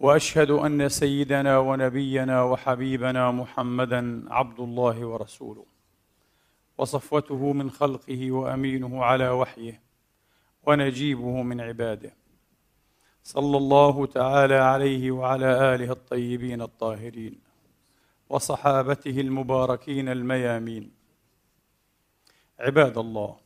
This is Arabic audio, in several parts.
وأشهد أن سيدنا ونبينا وحبيبنا محمدا عبد الله ورسوله. وصفوته من خلقه وأمينه على وحيه ونجيبه من عباده. صلى الله تعالى عليه وعلى آله الطيبين الطاهرين وصحابته المباركين الميامين. عباد الله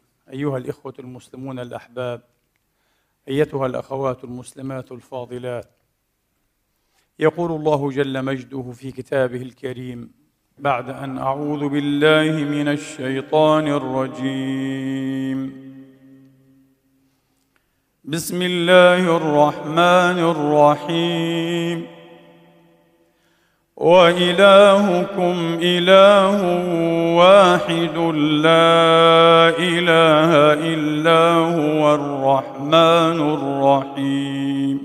أيها الإخوة المسلمون الأحباب أيتها الأخوات المسلمات الفاضلات يقول الله جل مجده في كتابه الكريم بعد أن أعوذ بالله من الشيطان الرجيم. بسم الله الرحمن الرحيم. وإلهكم إله واحد لا إله إلا هو الرحمن الرحيم.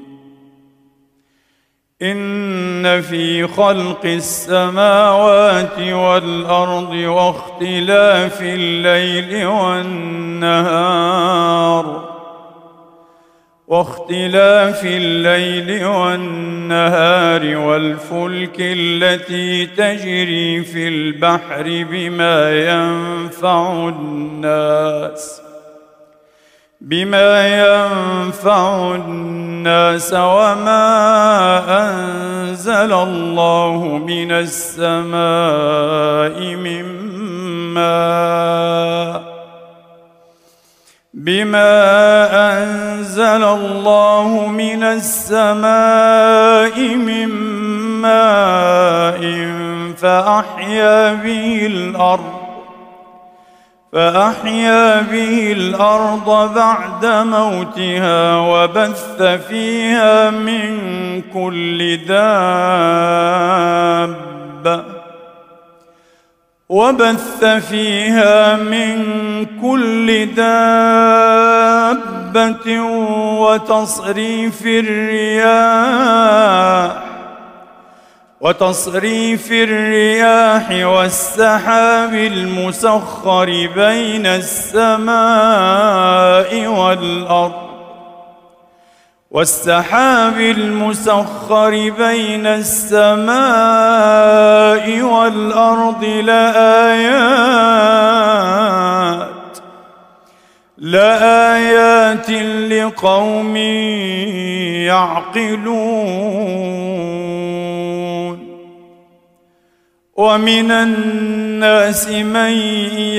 إن في خلق السماوات والأرض واختلاف الليل والنهار. واختلاف الليل والنهار والفلك التي تجري في البحر بما ينفع الناس بما ينفع الناس وما أنزل الله من السماء من ماء. بما أنزل الله من السماء من ماء فأحيا به الأرض فأحيا به الأرض بعد موتها وبث فيها من كل دابه وبث فيها من كل دابة وتصريف الرياح وتصريف الرياح والسحاب المسخر بين السماء والأرض. والسحاب المسخر بين السماء والأرض لآيات لآيات لقوم يعقلون. ومن الناس من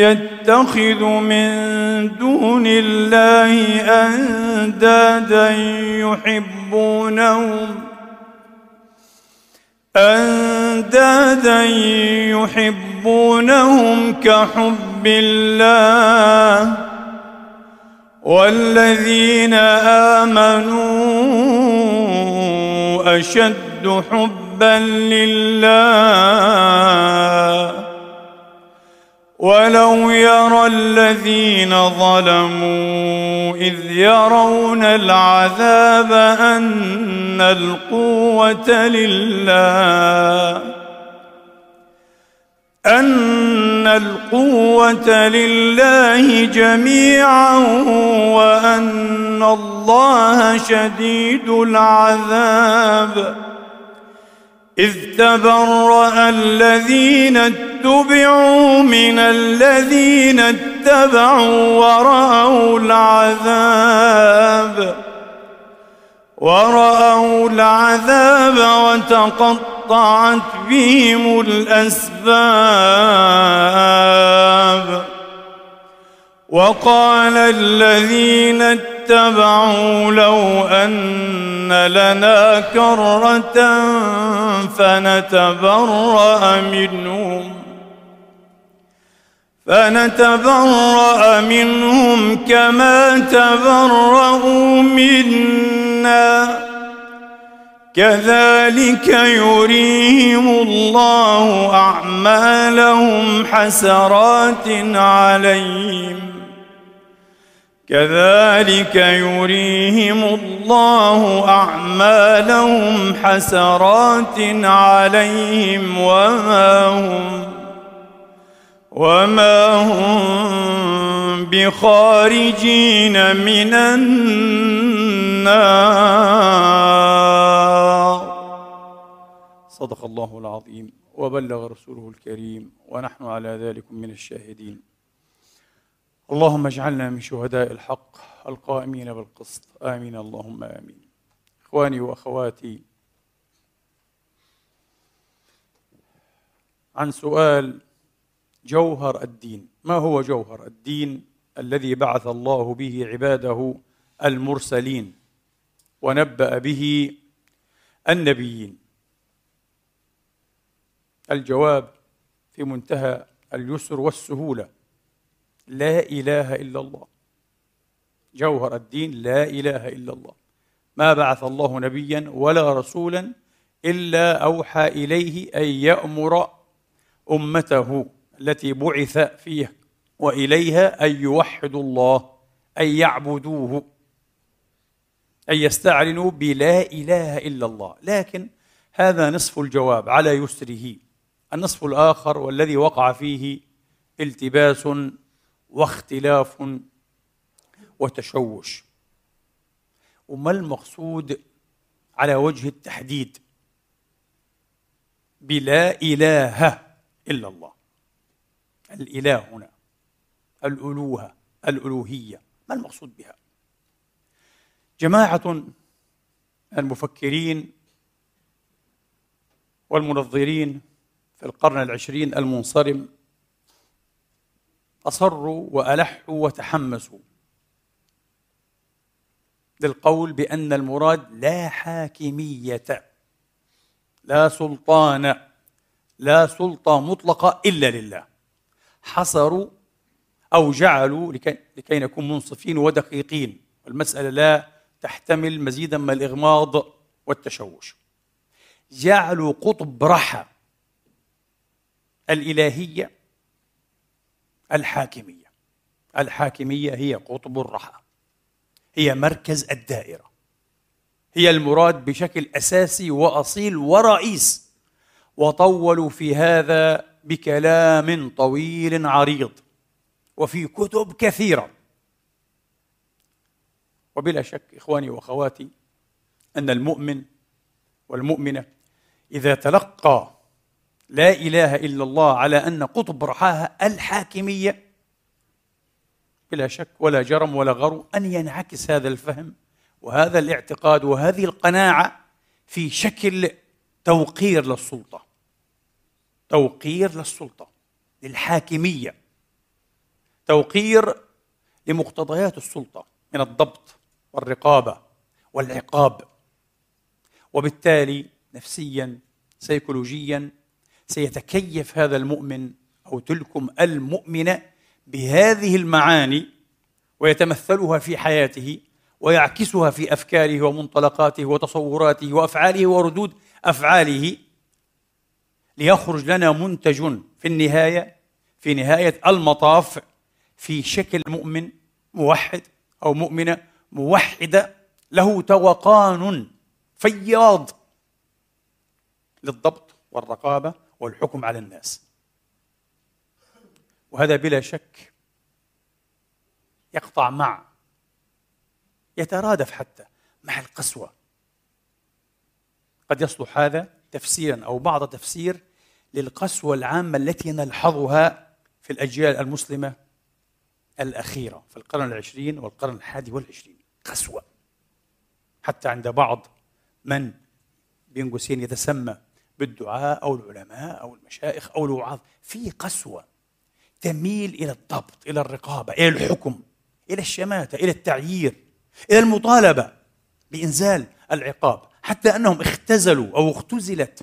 يتخذ من دون الله أندادا يحبونهم أندادا يحبونهم كحب الله. والذين آمنوا أشد حبا لله. ولو يرى الذين ظلموا اذ يرون العذاب ان القوه لله ان القوه لله جميعا وان الله شديد العذاب إذ تبرأ الذين اتبعوا من الذين اتبعوا ورأوا العذاب ورأوا العذاب وتقطعت بهم الأسباب. وقال الذين اتبعوا لو أن لنا كرة فنتبرأ منهم فنتبرأ منهم كما تبرأوا منا كذلك يريهم الله أعمالهم حسرات عليهم كذلك يريهم الله أعمالهم حسرات عليهم وما هم وما هم بخارجين من النار. صدق الله العظيم وبلغ رسوله الكريم ونحن على ذلك من الشاهدين. اللهم اجعلنا من شهداء الحق القائمين بالقسط. آمين. اللهم آمين. إخواني وأخواتي عن سؤال جوهر الدين. ما هو جوهر الدين الذي بعث الله به عباده المرسلين ونبأ به النبيين؟ الجواب في منتهى اليسر والسهولة. لا إله إلا الله. جوهر الدين لا إله إلا الله. ما بعث الله نبيا ولا رسولا إلا أوحى إليه أن يأمر أمته التي بعث فيها وإليها أن يوحدوا الله أن يعبدوه أن يستعلنوا بلا إله إلا الله. لكن هذا نصف الجواب على يسره. النصف الآخر والذي وقع فيه التباس واختلاف وتشوش. وما المقصود على وجه التحديد؟ بلا إله إلا الله. الإله هنا الألوهة الألوهية. ما المقصود بها؟ جماعة المفكرين والمنظرين في القرن العشرين المنصرم أصروا وألحوا وتحمسوا. للقول بأن المراد لا حاكمية لا سلطان لا سلطة مطلقة إلا لله. حصروا أو جعلوا لكي, لكي نكون منصفين ودقيقين. المسألة لا تحتمل مزيدا من الإغماض والتشوش. جعلوا قطب رحى الإلهية الحاكمية. الحاكمية هي قطب الرحى. هي مركز الدائرة. هي المراد بشكل أساسي وأصيل ورئيس. وطولوا في هذا بكلام طويل عريض. وفي كتب كثيرة. وبلا شك إخواني وأخواتي أن المؤمن والمؤمنة إذا تلقى لا إله إلا الله على أن قطب رحاها الحاكمية. بلا شك ولا جرم ولا غرو أن ينعكس هذا الفهم وهذا الاعتقاد وهذه القناعة في شكل توقير للسلطة. توقير للسلطة للحاكمية. توقير لمقتضيات السلطة من الضبط والرقابة والعقاب. وبالتالي نفسيا سيكولوجيا سيتكيف هذا المؤمن أو تلكم المؤمنة بهذه المعاني ويتمثلها في حياته ويعكسها في أفكاره ومنطلقاته وتصوراته وأفعاله وردود أفعاله ليخرج لنا منتج في النهاية في نهاية المطاف في شكل مؤمن موحد أو مؤمنة موحدة له توقان فياض للضبط والرقابة والحكم على الناس. وهذا بلا شك يقطع مع يترادف حتى مع القسوة. قد يصلح هذا تفسيرا أو بعض تفسير للقسوة العامة التي نلحظها في الأجيال المسلمة الأخيرة في القرن العشرين والقرن الحادي والعشرين. قسوة. حتى عند بعض من بين قوسين يتسمى بالدعاء أو العلماء أو المشايخ أو الوعاظ. في قسوة تميل إلى الضبط إلى الرقابة إلى الحكم إلى الشماتة إلى التعيير إلى المطالبة بإنزال العقاب. حتى أنهم اختزلوا أو اختزلت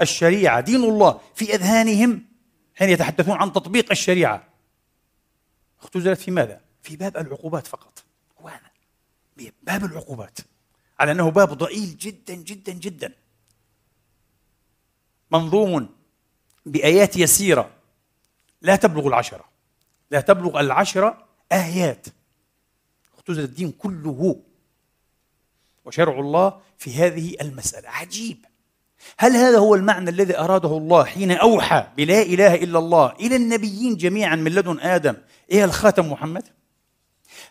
الشريعة دين الله في أذهانهم حين يتحدثون عن تطبيق الشريعة. اختزلت في ماذا؟ في باب العقوبات فقط. هو هذا باب العقوبات. على أنه باب ضئيل جدا جدا جدا. منظوم بآيات يسيرة. لا تبلغ العشرة. لا تبلغ العشرة آيات. اختزل الدين كله. وشرع الله في هذه المسألة. عجيب. هل هذا هو المعنى الذي أراده الله حين أوحى بلا إله إلا الله إلى النبيين جميعا من لدن آدم؟ إلى الخاتم محمد؟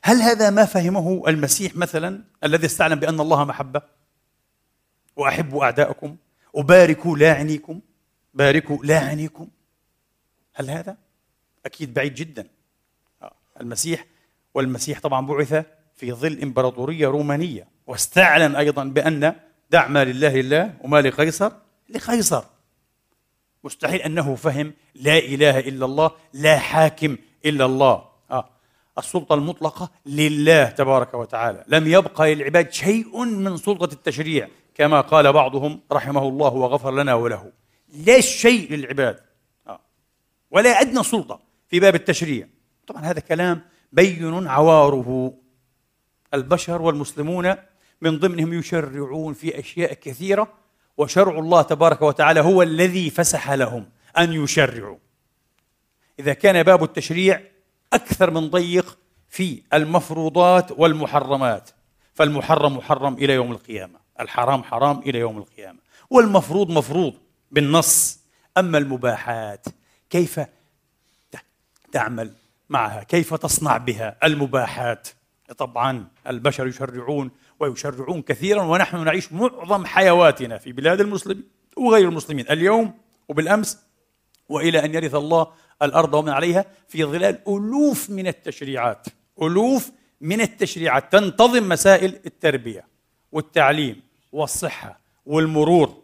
هل هذا ما فهمه المسيح مثلا الذي استعلم بأن الله محبة؟ وأحبوا أعداءكم؟ وباركوا لاعنيكم باركوا. لاعنيكم هل هذا؟ أكيد بعيد جدا. آه، المسيح والمسيح طبعا بعث في ظل إمبراطورية رومانية واستعلن أيضا بأن دع ما لله لله وما لقيصر. لقيصر. مستحيل أنه فهم لا إله إلا الله لا حاكم إلا الله. السلطة المطلقة لله تبارك وتعالى. لم يبقى للعباد شيء من سلطة التشريع كما قال بعضهم رحمه الله وغفر لنا وله. لا شيء للعباد. آه. ولا أدنى سلطة في باب التشريع. طبعا هذا كلام بين عواره. البشر والمسلمون من ضمنهم يشرعون في أشياء كثيرة وشرع الله تبارك وتعالى هو الذي فسح لهم أن يشرعوا. إذا كان باب التشريع أكثر من ضيق في المفروضات والمحرمات. فالمحرم محرم إلى يوم القيامة. الحرام حرام إلى يوم القيامة. والمفروض مفروض بالنص. أما المباحات كيف تعمل معها؟ كيف تصنع بها المباحات؟ طبعا البشر يشرعون ويشرعون كثيرا ونحن نعيش معظم حيواتنا في بلاد المسلمين وغير المسلمين. اليوم وبالأمس وإلى أن يرث الله الأرض ومن عليها في ظلال ألوف من التشريعات ألوف من التشريعات. تنتظم مسائل التربية والتعليم والصحة والمرور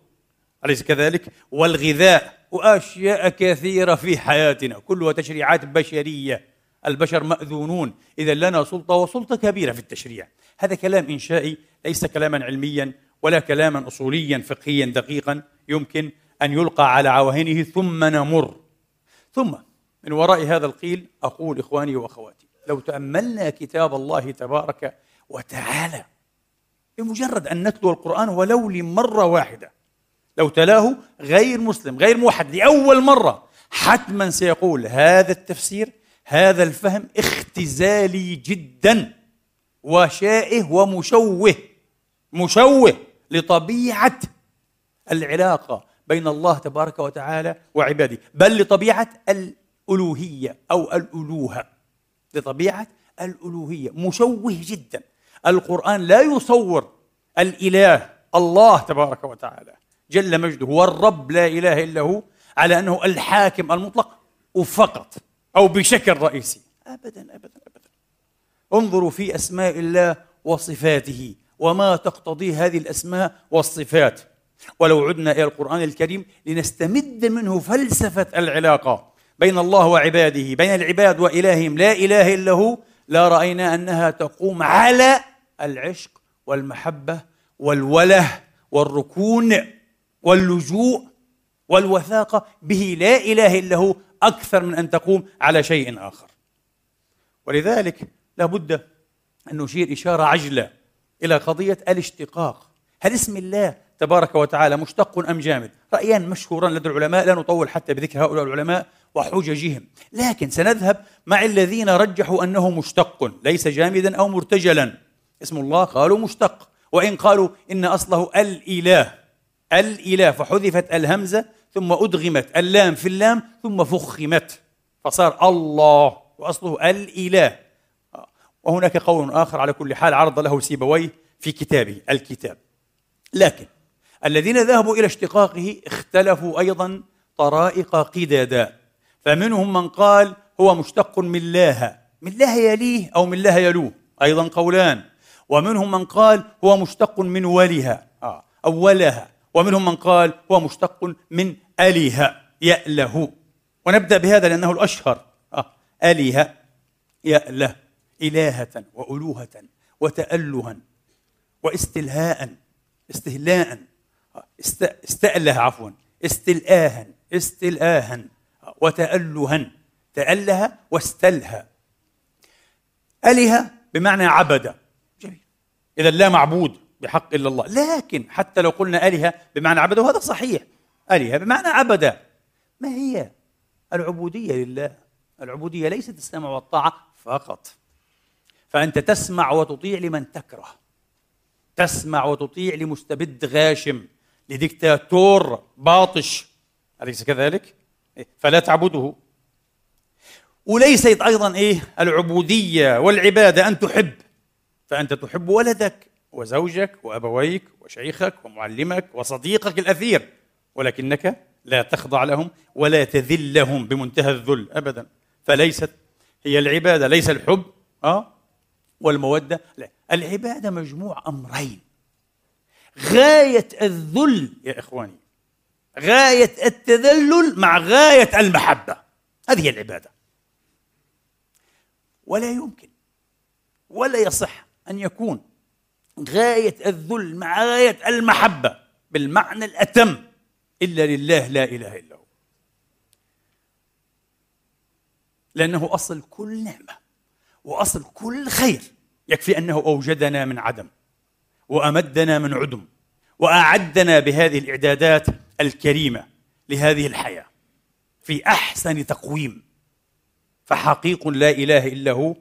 أليس كذلك؟ والغذاء وأشياء كثيرة في حياتنا كلها تشريعات بشرية. البشر مأذونون. إذا لنا سلطة وسلطة كبيرة في التشريع. هذا كلام إنشائي ليس كلاما علميا ولا كلاما أصوليا فقهيا دقيقا. يمكن أن يلقى على عواهنه ثم نمر. ثم من وراء هذا القيل أقول إخواني وأخواتي لو تأملنا كتاب الله تبارك وتعالى بمجرد أن نتلو القرآن ولو لمرة واحدة لو تلاه غير مسلم غير موحد لأول مرة حتما سيقول هذا التفسير هذا الفهم اختزالي جدا وشائه ومشوه مشوه لطبيعة العلاقة بين الله تبارك وتعالى وعباده بل لطبيعة الألوهية أو الألوهة. لطبيعة الألوهية. مشوه جدا. القرآن لا يصور الإله الله تبارك وتعالى. جل مجده. هو الرب لا إله إلا هو على أنه الحاكم المطلق وفقط أو بشكل رئيسي. ابدا ابدا ابدا. انظروا في أسماء الله وصفاته وما تقتضي هذه الأسماء والصفات. ولو عدنا إلى القرآن الكريم لنستمد منه فلسفة العلاقة. بين الله وعباده بين العباد وإلههم. لا إله إلا هو. لا رأينا أنها تقوم على العشق والمحبة والوله والركون واللجوء والوثاقة. به لا إله إلا هو. أكثر من أن تقوم على شيء آخر. ولذلك لابد أن نشير إشارة عجلة إلى قضية الاشتقاق. هل اسم الله تبارك وتعالى مشتق أم جامد؟ رأيان مشهوران لدى العلماء. لا نطول حتى بذكر هؤلاء العلماء. وحججهم. لكن سنذهب مع الذين رجحوا أنه مشتق ليس جامدا أو مرتجلا. اسم الله قالوا مشتق. وإن قالوا إن أصله الإله الإله فحذفت الهمزة ثم أدغمت اللام في اللام ثم فخمت. فصار الله وأصله الإله. وهناك قول آخر على كل حال عرض له سيبويه في كتابه الكتاب. لكن الذين ذهبوا إلى اشتقاقه اختلفوا أيضا طرائق قددا فمنهم من قال هو مشتق من لاها. من لاها يليه أو من لاها يلوه. أيضا قولان. ومنهم من قال هو مشتق من ولها آه. أولها. ومنهم من قال هو مشتق من أله يأله. ونبدأ بهذا لأنه الأشهر. آه. أله يأله. إلهة وألوهة وتألها واستلهاء. استهلاء. است... استأله عفوا. استلآها. استلآها. وتألها تأله واستلهى أله بمعنى عبد. جميل. إذا لا معبود بحق إلا الله. لكن حتى لو قلنا أله بمعنى عبد وهذا صحيح. أله بمعنى عبد. ما هي؟ العبودية لله. العبودية ليست السمع والطاعة فقط. فأنت تسمع وتطيع لمن تكره. تسمع وتطيع لمستبد غاشم لديكتاتور باطش. أليس كذلك؟ فلا تعبده. وليست أيضا إيه العبودية والعبادة أن تحب. فأنت تحب ولدك وزوجك وأبويك وشيخك ومعلمك وصديقك الأثير ولكنك لا تخضع لهم ولا تذل لهم بمنتهى الذل أبدا. فليست هي العبادة ليس الحب أه والمودة لا. العبادة مجموع أمرين. غاية الذل يا إخواني غاية التذلل مع غاية المحبة. هذه هي العبادة. ولا يمكن ولا يصح أن يكون غاية الذل مع غاية المحبة بالمعنى الأتم إلا لله لا إله إلا هو. لأنه أصل كل نعمة وأصل كل خير يكفي أنه أوجدنا من عدم وأمدنا من عدم وأعدنا بهذه الإعدادات الكريمة لهذه الحياة في أحسن تقويم. فحقيق لا إله إلا هو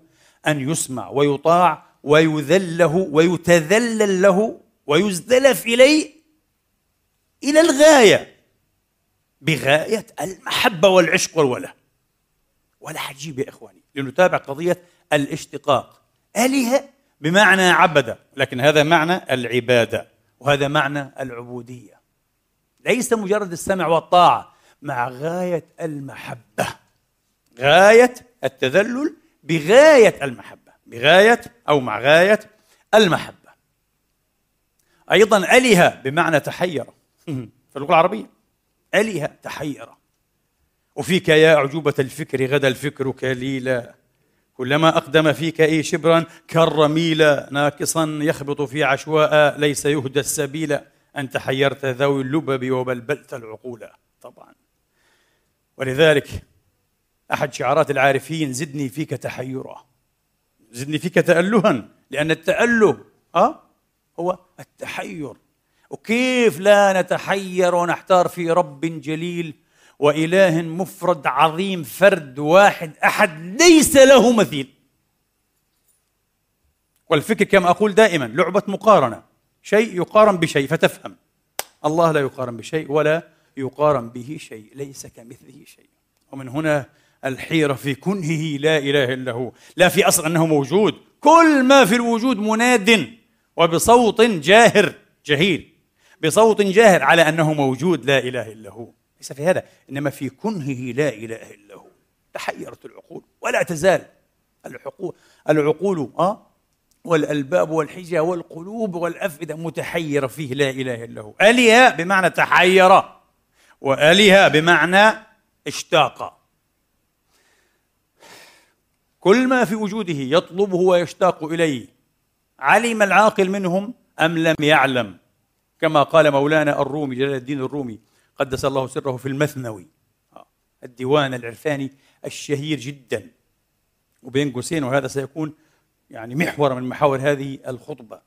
أن يسمع ويطاع ويذل له ويتذلل له ويزدلف إليه إلى الغاية بغاية المحبة والعشق والولاء ولا عجيب يا إخواني لنتابع قضية الاشتقاق. آلهة بمعنى عبد لكن هذا معنى العبادة وهذا معنى العبودية. ليس مجرد السمع والطاعة مع غاية المحبة. غاية التذلل بغاية المحبة. بغاية أو مع غاية المحبة. أيضا أله بمعنى تحير. في اللغة العربية. أله تحير. وفيك يا أعجوبة الفكر غدا الفكر كليلا. كلما أقدم فيك أي شبرا كر ميلا ناقصا يخبط في عشواء ليس يهدى السبيل أنت حيرت ذوي اللبب وبلبلت العقول. طبعا. ولذلك أحد شعارات العارفين زدني فيك تحيرا. زدني فيك تألها لأن التأله أه؟ هو التحير. وكيف لا نتحير ونحتار في رب جليل وإله مفرد عظيم فرد واحد أحد ليس له مثيل؟ والفكر كما أقول دائما لعبة مقارنة. شيء يقارن بشيء فتفهم. الله لا يقارن بشيء ولا يقارن به شيء ليس كمثله شيء. ومن هنا الحيرة في كنهه لا إله إلا هو. لا في أصل أنه موجود. كل ما في الوجود مناد وبصوت جاهر جهيل. بصوت جاهر على أنه موجود لا إله إلا هو. ليس في هذا إنما في كنهه لا إله إلا هو. تحيرت العقول ولا تزال العقول العقول آه والألباب والحجة والقلوب والأفئدة متحيرة فيه لا إله إلا هو. ألها بمعنى تحير وألها بمعنى اشتاق. كل ما في وجوده يطلبه ويشتاق إليه علم العاقل منهم أم لم يعلم؟ كما قال مولانا الرومي جلال الدين الرومي قدس الله سره في المثنوي. الديوان العرفاني الشهير جدا. وبين قوسين وهذا سيكون يعني محور من محاور هذه الخطبة.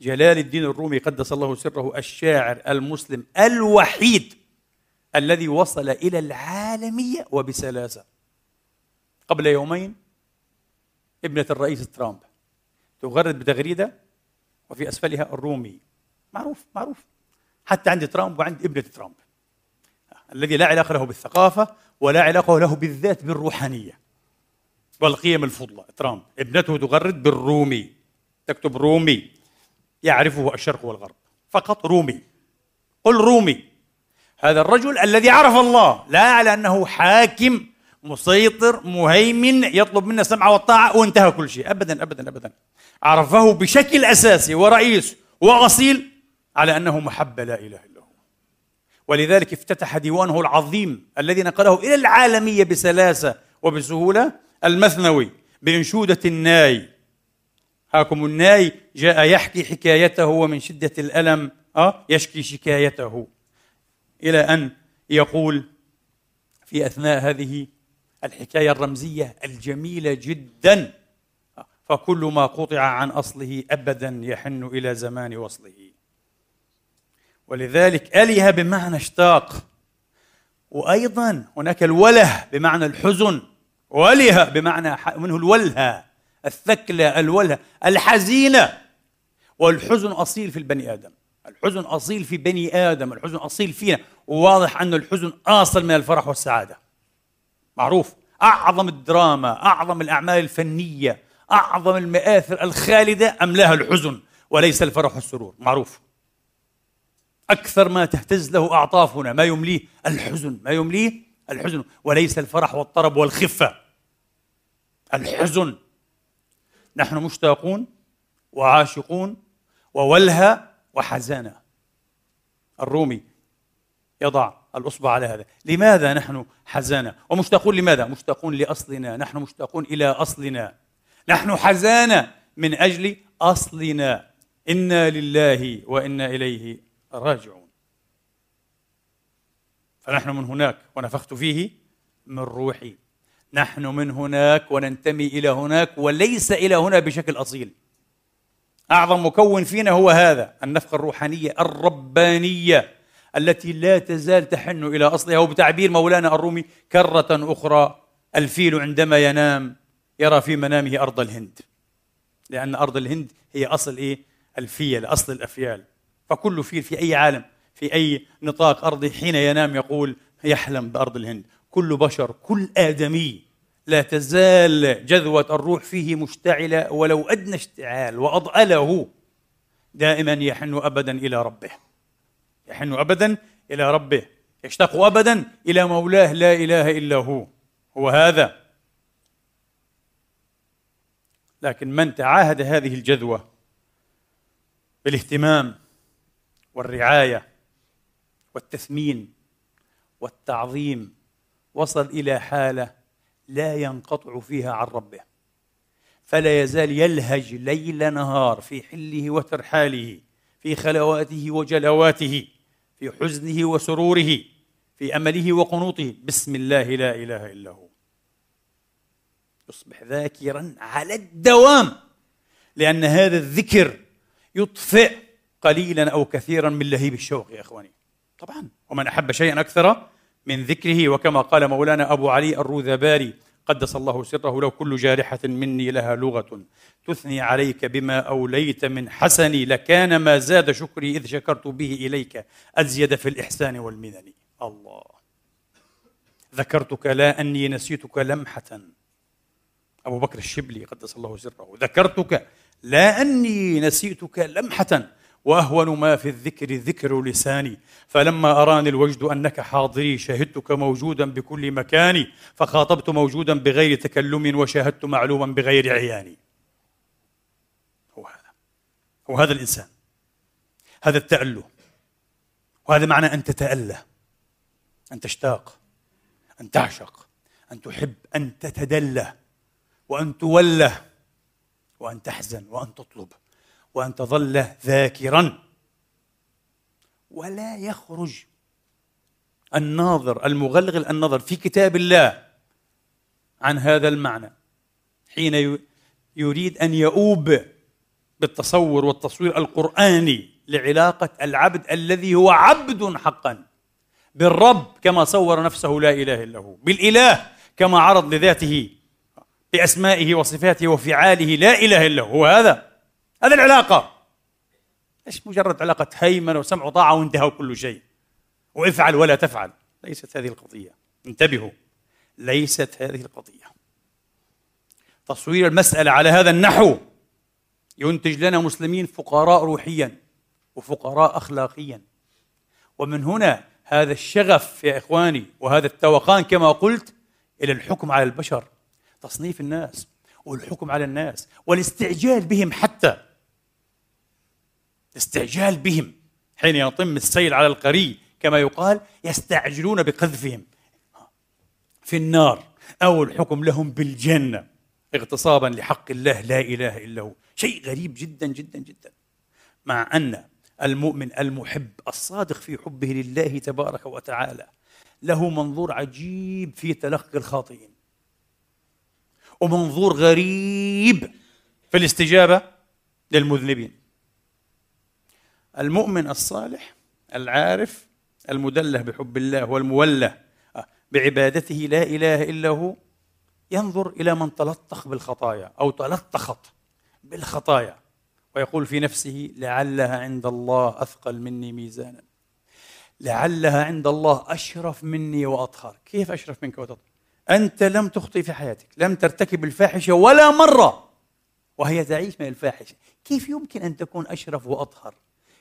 جلال الدين الرومي قدس الله سره الشاعر المسلم الوحيد الذي وصل إلى العالمية وبسلاسة. قبل يومين ابنة الرئيس ترامب تغرد بتغريدة وفي أسفلها الرومي. معروف معروف. حتى عند ترامب وعند ابنة ترامب. الذي لا علاقة له بالثقافة ولا علاقة له بالذات بالروحانية. والقيم الفضلى. ترامب ابنته تغرد بالرومي. تكتب رومي. يعرفه الشرق والغرب. فقط رومي. قل رومي. هذا الرجل الذي عرف الله. لا على أنه حاكم مسيطر مهيمن يطلب منا السمع والطاعة وانتهى كل شيء. أبدا أبدا أبدا. عرفه بشكل أساسي ورئيس وأصيل على أنه محبة لا إله إلا هو. ولذلك افتتح ديوانه العظيم الذي نقله إلى العالمية بسلاسة وبسهولة. المثنوي بإنشودة الناي. هاكم الناي جاء يحكي حكايته ومن شدة الألم أه يشكي شكايته. إلى أن يقول في أثناء هذه الحكاية الرمزية الجميلة جدا فكل ما قطع عن أصله أبدا يحن إلى زمان وصله. ولذلك أله بمعنى اشتاق. وأيضا هناك الوله بمعنى الحزن. وله بمعنى منه الولهة الثكلة الولهة الحزينة. والحزن أصيل في البني آدم. الحزن أصيل في بني آدم. الحزن أصيل فينا. وواضح أن الحزن أصل من الفرح والسعادة. معروف. أعظم الدراما أعظم الأعمال الفنية أعظم المآثر الخالدة أملاها الحزن وليس الفرح والسرور؟ معروف. أكثر ما تهتز له أعطافنا ما يمليه الحزن. ما يمليه الحزن وليس الفرح والطرب والخفة. الحزن. نحن مشتاقون وعاشقون وولهى وحزانة الرومي يضع الأصبع على هذا. لماذا نحن حزانة ومشتاقون لماذا؟ مشتاقون لأصلنا. نحن مشتاقون إلى أصلنا. نحن حزانة من أجل أصلنا. إنا لله وإنا إليه راجعون. فنحن من هناك ونفخت فيه من روحي. نحن من هناك وننتمي إلى هناك وليس إلى هنا بشكل أصيل. أعظم مكون فينا هو هذا النفخة الروحانية الربانية التي لا تزال تحن إلى أصلها وبتعبير مولانا الرومي كرة أخرى الفيل عندما ينام يرى في منامه أرض الهند. لأن أرض الهند هي أصل إيه؟ الفيل أصل الأفيال. فكل فيل في أي عالم في أي نطاق أرضي حين ينام يقول يحلم بأرض الهند. كل بشر كل آدمي. لا تزال جذوة الروح فيه مشتعلة ولو أدنى اشتعال وأضأله. دائما يحن أبدا إلى ربه. يحن أبدا إلى ربه. يشتاق أبدا إلى مولاه لا إله إلا هو. هو هذا. لكن من تعاهد هذه الجذوة؟ بالاهتمام والرعاية والتثمين والتعظيم وصل إلى حالة لا ينقطع فيها عن ربه. فلا يزال يلهج ليل نهار في حله وترحاله في خلواته وجلواته في حزنه وسروره في أمله وقنوطه. بسم الله لا إله إلا هو. يصبح ذاكرا على الدوام لأن هذا الذكر يطفئ قليلا أو كثيرا من لهيب الشوق يا إخواني. طبعا ومن أحب شيئا أكثر من ذكره وكما قال مولانا أبو علي الروذباري قدس الله سره لو كل جارحة مني لها لغة. تثني عليك بما أوليت من حسني لكان ما زاد شكري إذ شكرت به إليك. أزيد في الإحسان والمنن. الله. ذكرتك لا أني نسيتك لمحة. أبو بكر الشبلي قدس الله سره. ذكرتك لا أني نسيتك لمحة. وأهون ما في الذكر ذكر لساني. فلما أراني الوجد أنك حاضري شهدتك موجودا بكل مكان فخاطبت موجودا بغير تكلم وشاهدت معلوما بغير عياني هو هذا. هو هذا الإنسان. هذا التأله وهذا معنى أن تتأله أن تشتاق أن تعشق أن تحب أن تتدلى وأن توله وأن تحزن وأن تطلب. وأن تظل ذاكرا. ولا يخرج الناظر المغلغل النظر في كتاب الله عن هذا المعنى حين يريد أن يؤوب بالتصور والتصوير القرآني لعلاقة العبد الذي هو عبد حقا بالرب كما صور نفسه لا إله إلا هو بالإله كما عرض لذاته بأسمائه وصفاته وفعاله لا إله إلا هو هذا. هذه العلاقة. مش مجرد علاقة هيمنة وسمع وطاعة وانتهى كل شيء؟ وافعل ولا تفعل. ليست هذه القضية. انتبهوا. ليست هذه القضية. تصوير المسألة على هذا النحو ينتج لنا مسلمين فقراء روحيا وفقراء أخلاقيا. ومن هنا هذا الشغف يا إخواني وهذا التوقان كما قلت إلى الحكم على البشر. تصنيف الناس والحكم على الناس والاستعجال بهم حتى الاستعجال بهم حين يطم السيل على القري كما يقال يستعجلون بقذفهم في النار أو الحكم لهم بالجنة اغتصابا لحق الله لا إله إلا هو. شيء غريب جدا جدا جدا. مع أن المؤمن المحب الصادق في حبه لله تبارك وتعالى له منظور عجيب في تلقي الخاطئين. ومنظور غريب في الاستجابة للمذنبين. المؤمن الصالح العارف المدلة بحب الله والموله بعبادته لا إله إلا هو ينظر إلى من تلطخ بالخطايا أو تلطخت بالخطايا ويقول في نفسه لعلها عند الله أثقل مني ميزانا. لعلها عند الله أشرف مني وأطهر. كيف أشرف منك وأطهر؟ أنت لم تخطئ في حياتك لم ترتكب الفاحشة ولا مرة وهي تعيش من الفاحشة. كيف يمكن أن تكون أشرف وأطهر؟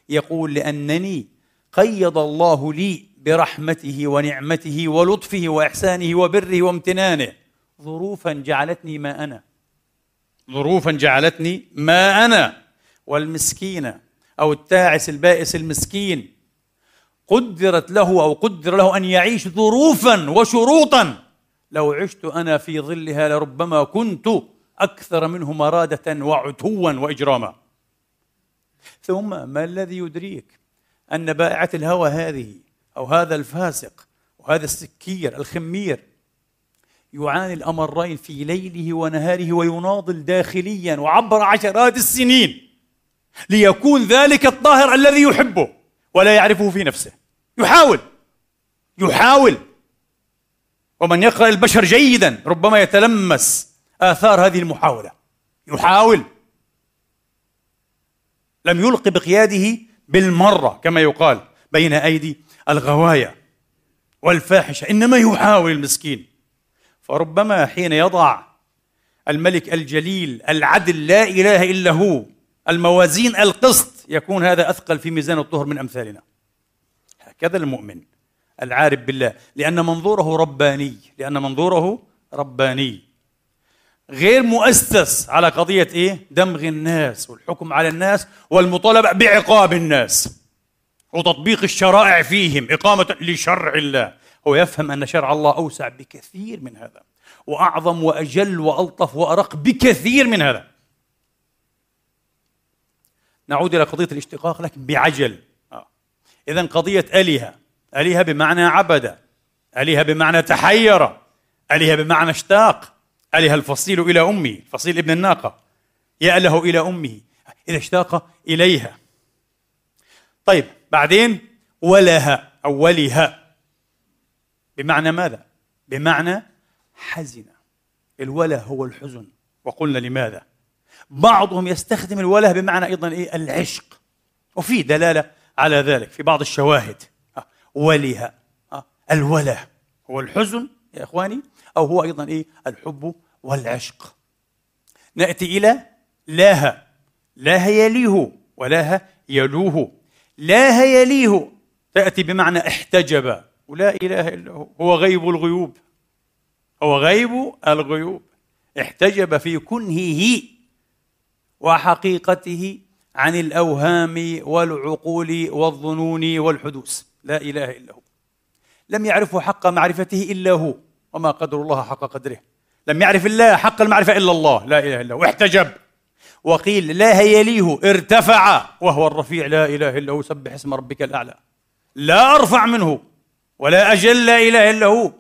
يقول لأنني قيض الله لي برحمته ونعمته ولطفه وإحسانه وبره وامتنانه. ظروفا جعلتني ما أنا. ظروفا جعلتني ما أنا. والمسكين أو التاعس البائس المسكين قدرت له أو قدر له أن يعيش ظروفا وشروطا. لو عشت أنا في ظلها لربما كنت أكثر منه مرادة وعتوا وإجراما. ثم ما الذي يدريك أن بائعة الهوى هذه أو هذا الفاسق وهذا السكير الخمير يعاني الأمرين في ليله ونهاره ويناضل داخليا وعبر عشرات السنين ليكون ذلك الطاهر الذي يحبه ولا يعرفه في نفسه. يحاول يحاول. ومن يقرأ البشر جيدا ربما يتلمس آثار هذه المحاولة. يحاول. لم يلق بقياده بالمرة كما يقال بين أيدي الغوايا والفاحشة إنما يحاول المسكين. فربما حين يضع الملك الجليل العدل لا إله إلا هو الموازين القسط يكون هذا أثقل في ميزان الطهر من أمثالنا. هكذا المؤمن العارف بالله لأن منظوره رباني لأن منظوره رباني. غير مؤسس على قضية إيه؟ دمغ الناس والحكم على الناس والمطالبة بعقاب الناس وتطبيق الشرائع فيهم إقامة لشرع الله. هو يفهم أن شرع الله أوسع بكثير من هذا وأعظم وأجل وألطف وأرق بكثير من هذا. نعود إلى قضية الاشتقاق لكن بعجل. آه. إذا قضية آلهة آلهة بمعنى عبد آلهة بمعنى تحير آلهة بمعنى اشتاق. آلهة الفصيل إلى أمه الفصيل ابن الناقة. يأله إلى أمه. إذا اشتاق إليها. طيب بعدين ولها أو ولها بمعنى ماذا؟ بمعنى حزن. الوله هو الحزن. وقلنا لماذا؟ بعضهم يستخدم الوله بمعنى أيضا إيه؟ العشق. وفي دلالة على ذلك في بعض الشواهد. آه، ولها. آه، الوله هو الحزن. يا إخواني أو هو أيضا إيه؟ الحب والعشق. نأتي إلى لاها. لاها يليه ولاها يلوه. لاها يليه. تأتي بمعنى احتجب. ولا إله إلا هو. هو غيب الغيوب. هو غيب الغيوب. احتجب في كنهه وحقيقته عن الأوهام والعقول والظنون والحدوث. لا إله إلا هو. لم يعرفه حق معرفته إلا هو. وما قدر الله حق قدره. لم يعرف الله حق المعرفة إلا الله. لا إله إلا هو. احتجب وقيل لا يليه ارتفع. وهو الرفيع. لا إله إلا هو. سبح اسم ربك الأعلى. لا أرفع منه. ولا أجل. لا إله إلا هو.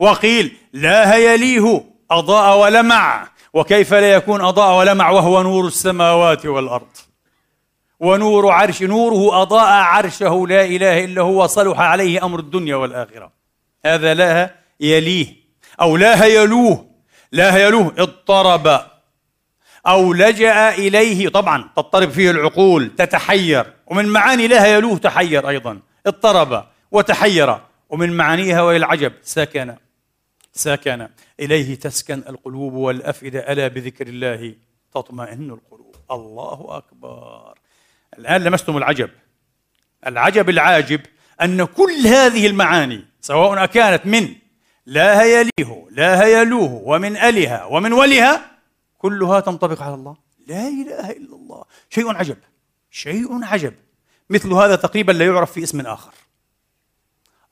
وقيل لا يليه أضاء ولمع. وكيف لا يكون أضاء ولمع؟ وهو نور السماوات والأرض. ونور عرش. نوره أضاء عرشه. لا إله إلا هو. صلح عليه أمر الدنيا والآخرة. هذا لا يليه أو لا يلوه لا يلوه اضطرب أو لجأ إليه طبعا تضطرب فيه العقول تتحير ومن معاني لا يلوه تحير أيضا اضطرب وتحير ومن معانيها والعجب سكن سكن إليه تسكن القلوب والأفئدة ألا بذكر الله تطمئن القلوب؟ الله أكبر. الآن لمستم العجب. العجب العاجب أن كل هذه المعاني سواء أكانت من لا هيليه لا هيلوه ومن ألها ومن ولها كلها تنطبق على الله. لا إله إلا الله. شيء عجب شيء عجب. مثل هذا تقريبا لا يعرف في اسم آخر.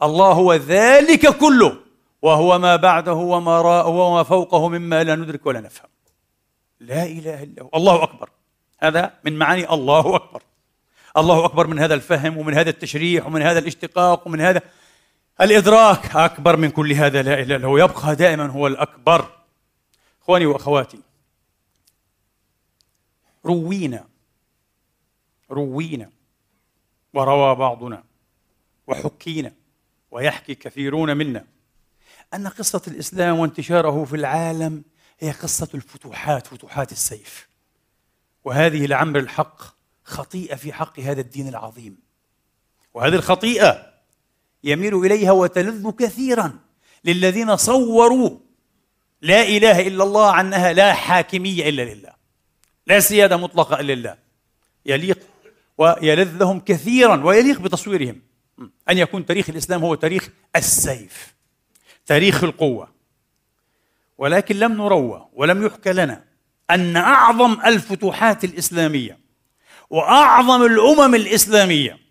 الله هو ذلك كله وهو ما بعده وما راءه وما فوقه مما لا ندرك ولا نفهم. لا إله إلا هو. الله أكبر. هذا من معاني الله أكبر. الله أكبر من هذا الفهم ومن هذا التشريح ومن هذا الاشتقاق ومن هذا الإدراك أكبر من كل هذا لا إله إلا هو يبقى دائما هو الأكبر. إخواني وأخواتي روينا روينا وروى بعضنا وحكينا ويحكي كثيرون منا أن قصة الإسلام وانتشاره في العالم هي قصة الفتوحات فتوحات السيف. وهذه لعمر الحق خطيئة في حق هذا الدين العظيم. وهذه الخطيئة يميل إليها وتلذ كثيرا للذين صوروا لا إله إلا الله عنها لا حاكمية إلا لله. لا سيادة مطلقة إلا لله. يليق ويلذ لهم كثيرا ويليق بتصويرهم. أن يكون تاريخ الإسلام هو تاريخ السيف تاريخ القوة. ولكن لم نروى ولم يحكى لنا أن أعظم الفتوحات الإسلامية وأعظم الأمم الإسلامية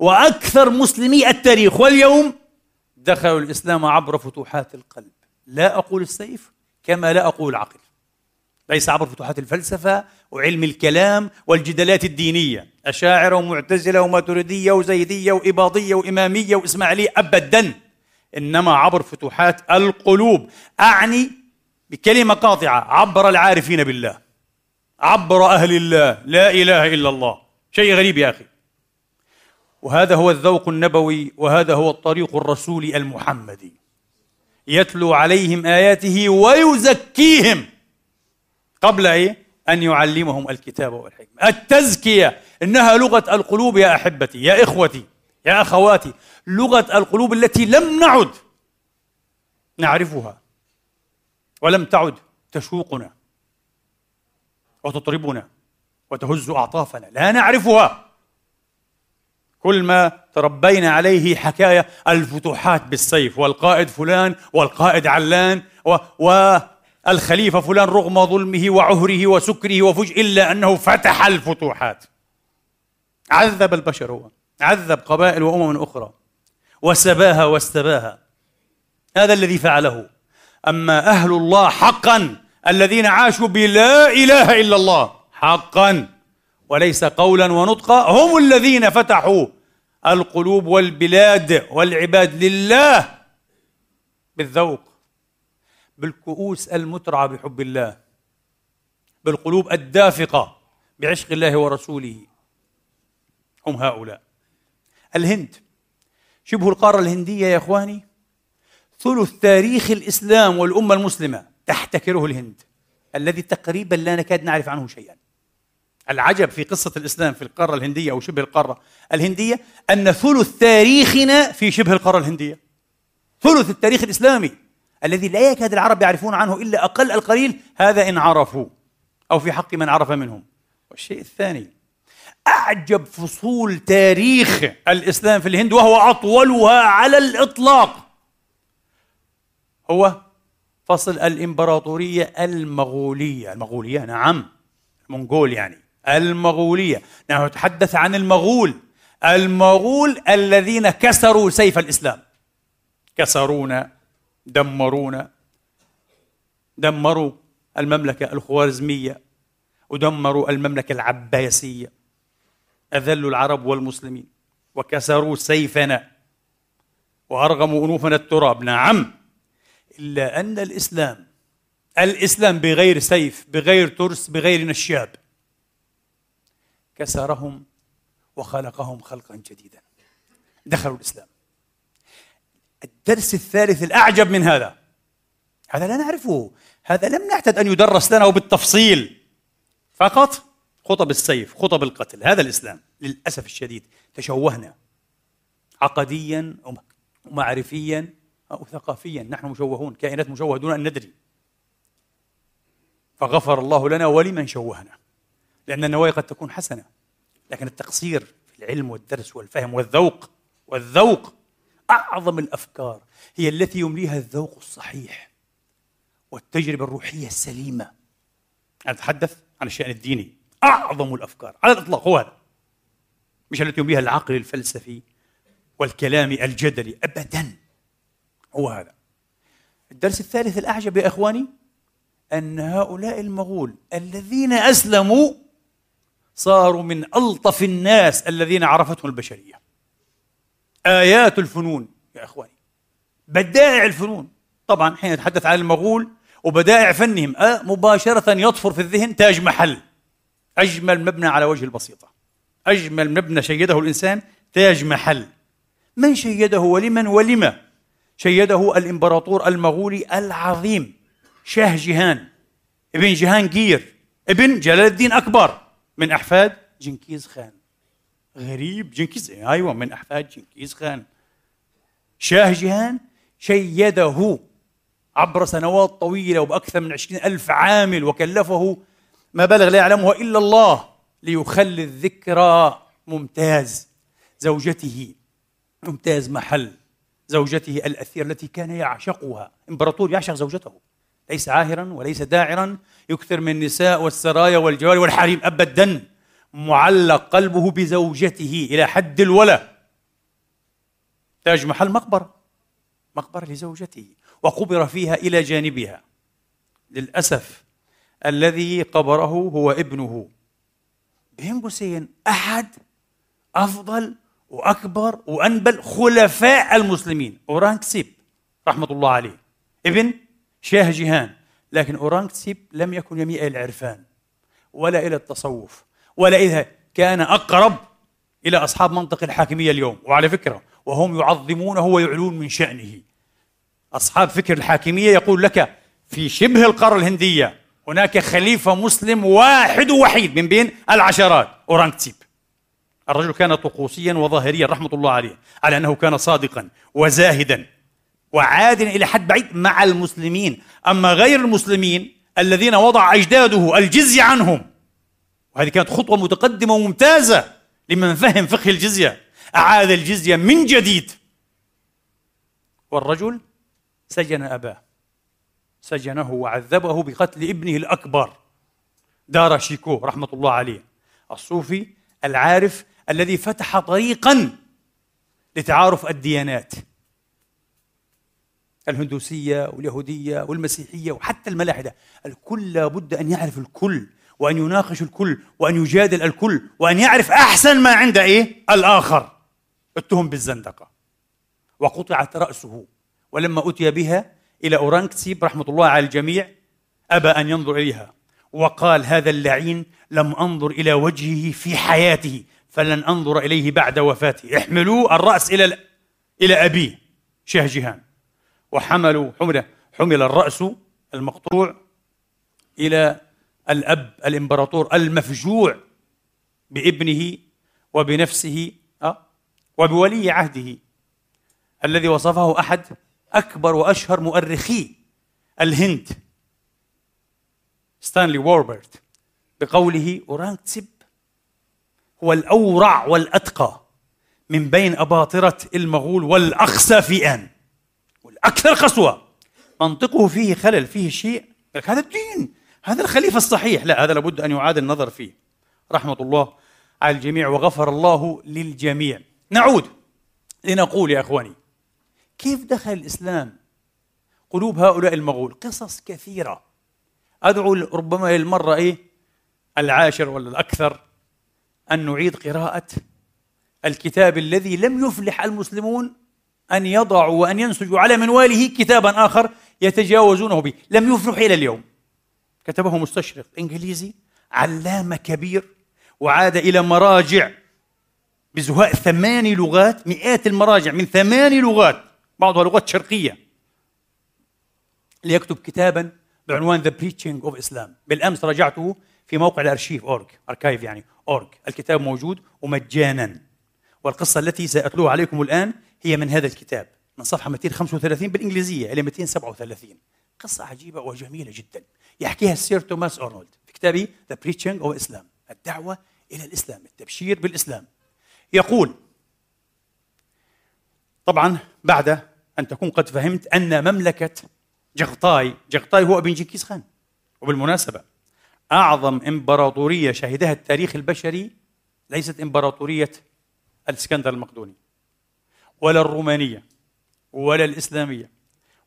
وأكثر مسلمي التاريخ واليوم دخلوا الإسلام عبر فتوحات القلب. لا أقول السيف كما لا أقول العقل. ليس عبر فتوحات الفلسفة وعلم الكلام والجدالات الدينية. أشاعرة ومعتزلة وماتريدية وزيدية وإباضية وإمامية وإسماعيلية أبدا. إنما عبر فتوحات القلوب. أعني بكلمة قاطعة. عبر العارفين بالله. عبر أهل الله. لا إله إلا الله. شيء غريب يا أخي. وهذا هو الذوق النبوي وهذا هو الطريق الرسولي المحمدي. يتلو عليهم آياته ويزكيهم قبل إيه؟ أن يعلمهم الكتاب والحكمة، التزكية إنها لغة القلوب يا أحبتي، يا إخوتي، يا أخواتي، لغة القلوب التي لم نعد نعرفها ولم تعد تشوقنا وتطربنا وتهز أعطافنا، لا نعرفها. كل ما تربينا عليه حكاية الفتوحات بالسيف والقائد فلان والقائد علان و, و الخليفة فلان رغم ظلمه وعهره وسكره وفجء إلا أنه فتح الفتوحات. عذب البشر هو. عذب قبائل وأمم أخرى. وسباها واستباها. هذا الذي فعله. أما أهل الله حقا الذين عاشوا بلا إله إلا الله حقا. وليس قولا ونطقا هم الذين فتحوا القلوب والبلاد والعباد لله بالذوق بالكؤوس المترعة بحب الله بالقلوب الدافقة بعشق الله ورسوله. هم هؤلاء. الهند شبه القارة الهندية يا إخواني ثلث تاريخ الإسلام والأمة المسلمة تحتكره الهند الذي تقريبا لا نكاد نعرف عنه شيئا. العجب في قصة الإسلام في القارة الهندية أو شبه القارة الهندية أن ثلث تاريخنا في شبه القارة الهندية. ثلث التاريخ الإسلامي الذي لا يكاد العرب يعرفون عنه إلا أقل القليل هذا إن عرفوا أو في حق من عرف منهم. والشيء الثاني أعجب فصول تاريخ الإسلام في الهند وهو أطولها على الإطلاق. هو فصل الإمبراطورية المغولية. المغولية نعم المنغول يعني. المغولية. نحن نتحدث عن المغول. المغول الذين كسروا سيف الإسلام. كسرونا دمرونا. دمروا المملكة الخوارزمية ودمروا المملكة العباسية. أذلوا العرب والمسلمين وكسروا سيفنا وأرغموا أنوفنا التراب. نعم إلا أن الإسلام الإسلام بغير سيف بغير ترس بغير نشاب كسرهم وخلقهم خلقا جديدا. دخلوا الإسلام. الدرس الثالث الأعجب من هذا. هذا لا نعرفه. هذا لم نعتد أن يدرس لنا وبالتفصيل. فقط خطب السيف خطب القتل. هذا الإسلام. للأسف الشديد تشوهنا. عقديا ومعرفيا أو ثقافيا. نحن مشوهون كائنات مشوهة دون أن ندري. فغفر الله لنا ولمن شوهنا. لأن النوايا قد تكون حسنة. لكن التقصير في العلم والدرس والفهم والذوق والذوق أعظم الأفكار هي التي يمليها الذوق الصحيح والتجربة الروحية السليمة. أنا أتحدث عن الشأن الديني. أعظم الأفكار. على الإطلاق هو هذا. مش التي يمليها العقل الفلسفي والكلام الجدلي. أبدا. هو هذا. الدرس الثالث الأعجب يا إخواني أن هؤلاء المغول الذين أسلموا صاروا من ألطف الناس الذين عرفتهم البشرية. آيات الفنون يا إخواني. بدائع الفنون. طبعا حين نتحدث عن المغول وبدائع فنهم آه مباشرة يطفر في الذهن تاج محل. أجمل مبنى على وجه البسيطة. أجمل مبنى شيده الإنسان تاج محل. من شيده ولمن ولما شيده الإمبراطور المغولي العظيم شاه جيهان. ابن جهانجير ابن جلال الدين أكبر. من أحفاد جنكيز خان. غريب. جنكيز أيوة من أحفاد جنكيز خان. شاه جيهان شيده عبر سنوات طويلة وبأكثر من عشرين ألف عامل وكلفه ما بلغ لا يعلمه إلا الله ليخلي الذكرى ممتاز. زوجته ممتاز محل. زوجته الأثير التي كان يعشقها. إمبراطور يعشق زوجته. ليس عاهرا وليس داعرا. يكثر من النساء والسرايا والجواري والحريم أبدا. معلق قلبه بزوجته إلى حد الولا. تاج محل مقبرة. مقبرة لزوجته. وقبر فيها إلى جانبها. للأسف الذي قبره هو ابنه. بين قوسين. أحد أفضل وأكبر وأنبل خلفاء المسلمين. أورانكزيب رحمة الله عليه. ابن شاه جيهان لكن أورانكزيب لم يكن يميل إلى العرفان ولا إلى التصوف ولا إذا كان أقرب إلى أصحاب منطق الحاكمية اليوم. وعلى فكرة وهم يعظمونه ويعلون من شأنه. أصحاب فكر الحاكمية يقول لك في شبه القارة الهندية هناك خليفة مسلم واحد وحيد من بين العشرات أورانكزيب. الرجل كان طقوسيا وظاهريا رحمة الله عليه على أنه كان صادقا وزاهدا. وعادلا إلى حد بعيد مع المسلمين. أما غير المسلمين الذين وضع أجداده الجزية عنهم وهذه كانت خطوة متقدمة وممتازة لمن فهم فقه الجزية أعاد الجزية من جديد. والرجل سجن أباه سجنه وعذبه بقتل ابنه الأكبر دار شيكو رحمة الله عليه. الصوفي العارف الذي فتح طريقا لتعارف الديانات. الهندوسية واليهودية والمسيحية وحتى الملاحدة. الكل لابد أن يعرف الكل وأن يناقش الكل وأن يجادل الكل وأن يعرف أحسن ما عند إيه؟ الآخر. اتهم بالزندقة. وقطعت رأسه. ولما أتي بها إلى أورانكسيب رحمة الله على الجميع أبى أن ينظر إليها. وقال هذا اللعين لم أنظر إلى وجهه في حياته فلن أنظر إليه بعد وفاته. احملوا الرأس إلى إلى أبيه شاه جهان وحملوا حمل حمل الرأس المقطوع إلى الأب الإمبراطور المفجوع بابنه وبنفسه أه؟ وبولي عهده الذي وصفه أحد أكبر وأشهر مؤرخي الهند ستانلي وولبرت بقوله أورانكزيب هو الأورع والأتقى من بين أباطرة المغول والأقسى والأكثر قسوة. منطقه فيه خلل فيه شيء. هذا الدين هذا الخليفة الصحيح. لا هذا لابد أن يعاد النظر فيه. رحمة الله على الجميع وغفر الله للجميع. نعود لنقول يا أخواني كيف دخل الإسلام؟ قلوب هؤلاء المغول قصص كثيرة. أدعو ربما للمرة إيه؟ العاشر ولا الأكثر أن نعيد قراءة الكتاب الذي لم يفلح المسلمون أن يضعوا وأن ينسجوا على منواله كتابا آخر يتجاوزونه به. لم يفلح إلى اليوم. كتبه مستشرق إنجليزي علامة كبير وعاد إلى مراجع بزهاء ثماني لغات مئات المراجع من ثماني لغات بعضها لغات شرقية ليكتب كتابا بعنوان The Preaching of Islam. بالأمس راجعته في موقع الأرشيف أورج أركايف يعني أورج الكتاب موجود ومجانا. والقصة التي سأتلوها عليكم الآن هي من هذا الكتاب من صفحة 235 بالإنجليزية إلى 237 قصة عجيبة وجميلة جدا. يحكيها السير توماس أرنولد في كتابه The Preaching of Islam الدعوة إلى الإسلام التبشير بالإسلام. يقول طبعا بعد أن تكون قد فهمت أن مملكة جغطاي جغطاي هو أبن جنكيز خان. وبالمناسبة أعظم إمبراطورية شهدها التاريخ البشري ليست إمبراطورية الإسكندر المقدوني. ولا الرومانية ولا الإسلامية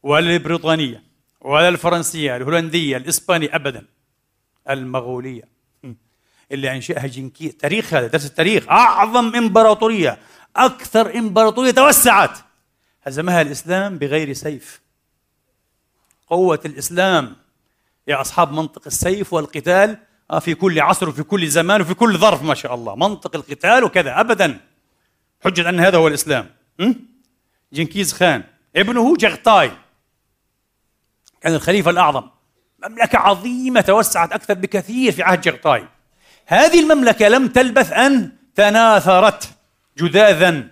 ولا البريطانية ولا الفرنسية الهولندية الإسبانية أبدا. المغولية. اللي أنشأها جنكيز تاريخ هذا درس التاريخ. أعظم إمبراطورية أكثر إمبراطورية توسعت. هزمها الإسلام بغير سيف. قوة الإسلام يا أصحاب منطق السيف والقتال آه، في كل عصر وفي كل زمان وفي كل ظرف ما شاء الله. منطق القتال وكذا أبدا. حجة أن هذا هو الإسلام. جنكيز خان. ابنه جغتاي كان الخليفة الأعظم. مملكة عظيمة توسعت أكثر بكثير في عهد جغتاي هذه المملكة لم تلبث أن تناثرت جذاذا.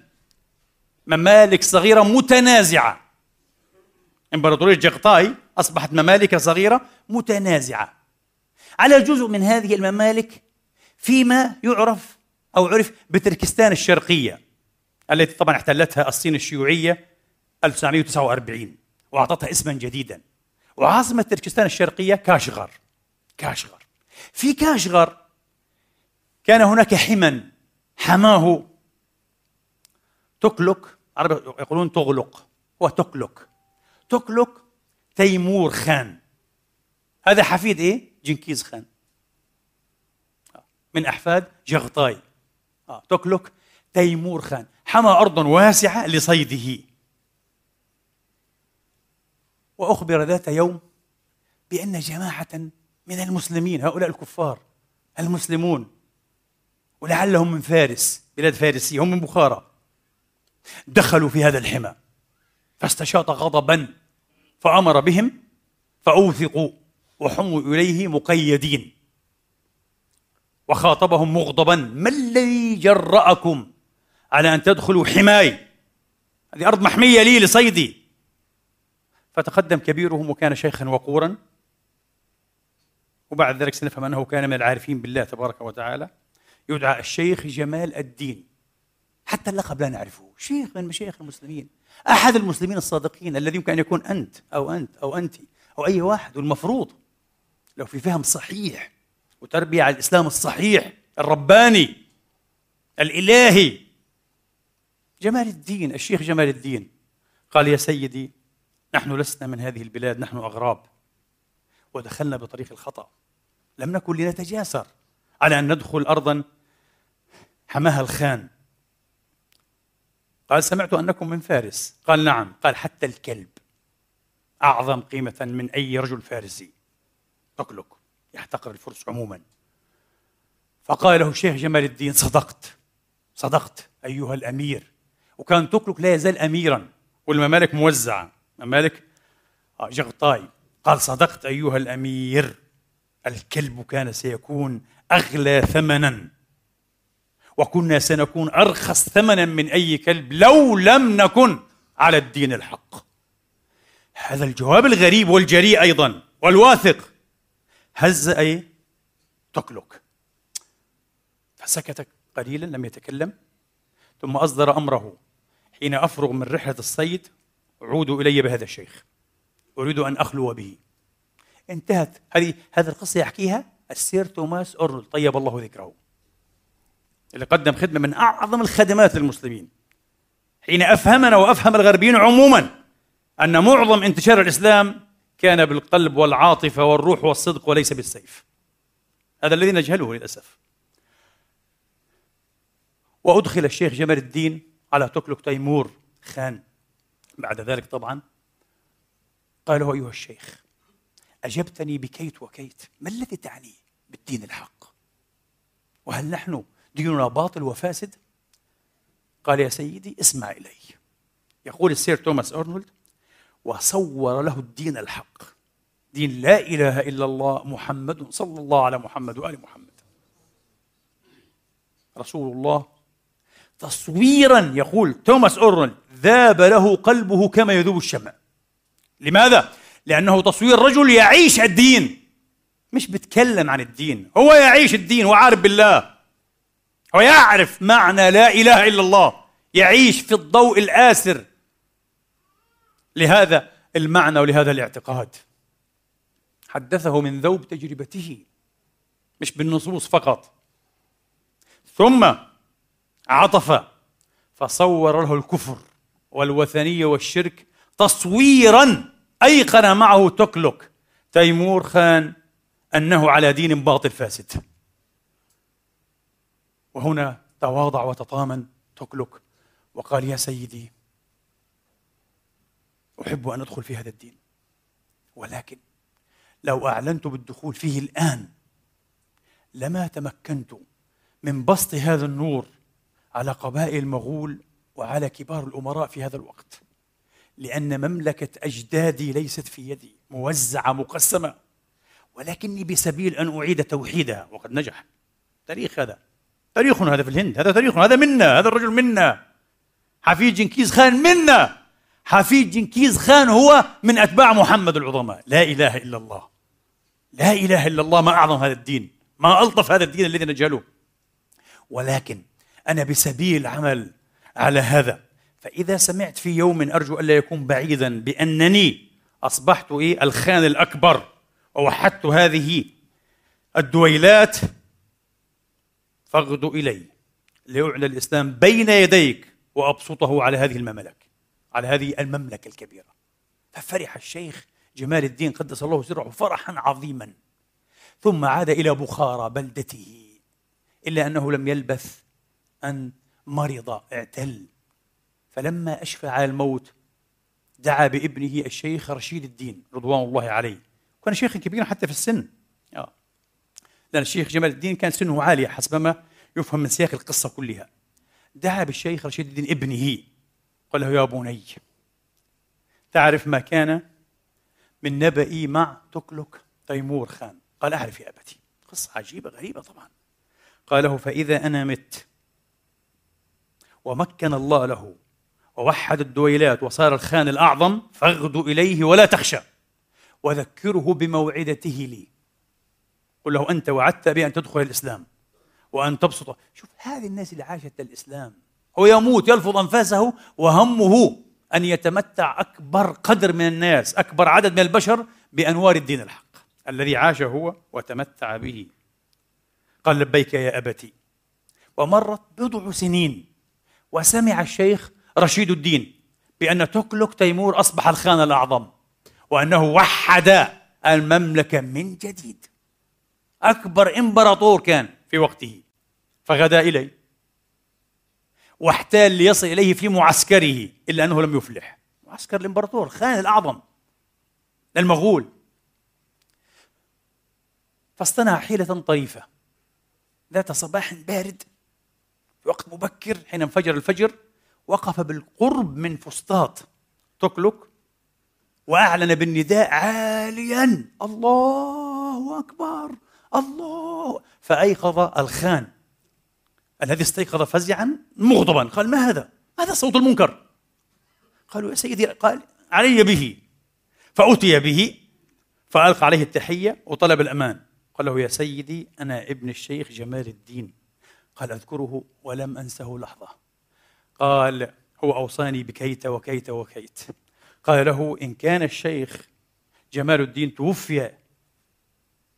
ممالك صغيرة متنازعة. إمبراطورية جغطاي أصبحت ممالك صغيرة متنازعة. على جزء من هذه الممالك فيما يعرف أو عرف بتركستان الشرقية. التي طبعا احتلتها الصين الشيوعية 1949 وأعطتها اسما جديدا. وعاصمة تركستان الشرقية كاشغر. كاشغر. في كاشغر كان هناك حما حماه عرب يقولون تغلق هو تكلك. تكلك تيمور خان. هذا حفيد إيه؟ جنكيز خان. من أحفاد جغطاي. آه. تكلك تيمور خان. حمى ارضا واسعة لصيده. وأخبر ذات يوم بأن جماعة من المسلمين هؤلاء الكفار المسلمون ولعلهم من فارس بلاد فارسية هم من بخارى دخلوا في هذا الحمى. فاستشاط غضبا فأمر بهم فأوثقوا وحموا إليه مقيدين. وخاطبهم مغضبا ما الذي جرأكم على أن تدخلوا حماي. هذه أرض محمية لي لصيدي. فتقدم كبيرهم وكان شيخا وقورا. وبعد ذلك سنفهم أنه كان من العارفين بالله تبارك وتعالى. يدعى الشيخ جمال الدين. حتى اللقب لا نعرفه. شيخ من مشايخ المسلمين. أحد المسلمين الصادقين الذي يمكن أن يكون أنت أو أنت أو أنت أو أي واحد والمفروض لو في فهم صحيح وتربية على الإسلام الصحيح الرباني الإلهي. جمال الدين الشيخ جمال الدين. قال يا سيدي نحن لسنا من هذه البلاد نحن أغراب. ودخلنا بطريق الخطأ. لم نكن لنتجاسر على أن ندخل أرضا حماها الخان. قال سمعت أنكم من فارس. قال نعم. قال حتى الكلب أعظم قيمة من أي رجل فارسي. تقلق يحتقر الفرس عموما. فقال له الشيخ جمال الدين صدقت صدقت أيها الأمير. وكان تكلك لا يزال أميرا. والممالك موزعة. ممالك؟ آه، جغطاي قال صدقت أيها الأمير الكلب كان سيكون أغلى ثمنا. وكنا سنكون أرخص ثمنا من أي كلب لو لم نكن على الدين الحق. هذا الجواب الغريب والجريء أيضا. والواثق. هز أي؟ تكلك. فسكت قليلا لم يتكلم. ثم أصدر أمره. حين أفرغ من رحلة الصيد عودوا إلي بهذا الشيخ. أريد أن أخلو به. انتهت. هذه هذه القصة يحكيها السير توماس أورنولد. طيب الله ذكره. اللي قدم خدمة من أعظم الخدمات للمسلمين. حين أفهمنا وأفهم الغربيين عموما أن معظم انتشار الإسلام كان بالقلب والعاطفة والروح والصدق وليس بالسيف. هذا الذي نجهله للأسف. وأدخل الشيخ جمال الدين على تكلك تيمور خان. بعد ذلك طبعا قال له أيها الشيخ أجبتني بكيت وكيت. ما الذي تعني بالدين الحق؟ وهل نحن ديننا باطل وفاسد؟ قال يا سيدي اسمع إلي. يقول السير توماس أرنولد وصور له الدين الحق. دين لا إله إلا الله محمد صلى الله على محمد وآل محمد. رسول الله تصويرا يقول توماس أورنولد ذاب له قلبه كما يذوب الشمع. لماذا؟ لأنه تصوير رجل يعيش الدين. مش بتكلم عن الدين. هو يعيش الدين وعارف بالله. هو يعرف معنى لا إله إلا الله. يعيش في الضوء الآسر. لهذا المعنى ولهذا الاعتقاد. حدثه من ذوب تجربته. مش بالنصوص فقط. ثم عطف فصور له الكفر والوثنية والشرك تصويرا أيقن معه تكلك. تيمور خان أنه على دين باطل فاسد. وهنا تواضع وتطامن تكلك وقال يا سيدي أحب أن أدخل في هذا الدين ولكن لو أعلنت بالدخول فيه الآن لما تمكنت من بسط هذا النور على قبائل المغول وعلى كبار الأمراء في هذا الوقت لأن مملكة أجدادي ليست في يدي موزعة مقسمة. ولكني بسبيل أن أعيد توحيدها وقد نجح. تاريخ هذا. تاريخنا هذا في الهند. هذا تاريخنا هذا منا. هذا الرجل منا. حفيد جنكيز خان منا. حفيد جنكيز خان هو من أتباع محمد العظماء. لا إله إلا الله. لا إله إلا الله. ما أعظم هذا الدين. ما ألطف هذا الدين الذي نجهله. ولكن أنا بسبيل عمل على هذا. فإذا سمعت في يوم أرجو ألا يكون بعيدا بأنني أصبحت إيه؟ الخان الأكبر. ووحدت هذه الدويلات فاغدو إلي ليعلى الإسلام بين يديك وأبسطه على هذه المملكة على هذه المملكة الكبيرة. ففرح الشيخ جمال الدين قدس الله سره فرحا عظيما. ثم عاد إلى بخارى بلدته إلا أنه لم يلبث أن مرض اعتل. فلما أشفى على الموت دعا بابنه الشيخ رشيد الدين رضوان الله عليه. كان شيخا كبيرا حتى في السن. آه. لأن الشيخ جمال الدين كان سنه عالي حسب ما يفهم من سياق القصة كلها. دعا بالشيخ رشيد الدين ابنه. قال له يا بني تعرف ما كان من نبئي مع تكلك تيمور خان؟ قال أعرف يا أبتي. قصة عجيبة غريبة طبعا. قال له فإذا أنا مت ومكن الله له. ووحد الدويلات وصار الخان الأعظم فاغدو إليه ولا تخشى. وذكره بموعدته لي. قل له أنت وعدت بأن تدخل الإسلام وأن تبسط. شوف هذه الناس اللي عاشت الإسلام هو يموت يلفظ أنفاسه وهمه أن يتمتع أكبر قدر من الناس أكبر عدد من البشر بأنوار الدين الحق. الذي عاش هو وتمتع به. قال لبيك يا أبتي ومرت بضع سنين وسمع الشيخ رشيد الدين بأن تكلك تيمور أصبح الخان الأعظم وأنه وحد المملكة من جديد. أكبر إمبراطور كان في وقته. فغدا إليه واحتال ليصل إليه في معسكره إلا أنه لم يفلح. معسكر الإمبراطور خان الأعظم للمغول فاصطنع حيلة طريفة ذات صباح بارد. في وقت مبكر حين انفجر الفجر وقف بالقرب من فسطاط. تكلك. وأعلن بالنداء عاليا. الله أكبر. الله. فأيقظ الخان. الذي استيقظ فزعا مغضبا. قال ما هذا؟ هذا صوت المنكر. قالوا يا سيدي. قال علي به. فأتي به. فألقى عليه التحية وطلب الأمان. قال له يا سيدي أنا ابن الشيخ جمال الدين. قال أذكره ولم أنسه لحظة. قال هو أوصاني بكيت وكيت وكيت. قال له إن كان الشيخ جمال الدين توفي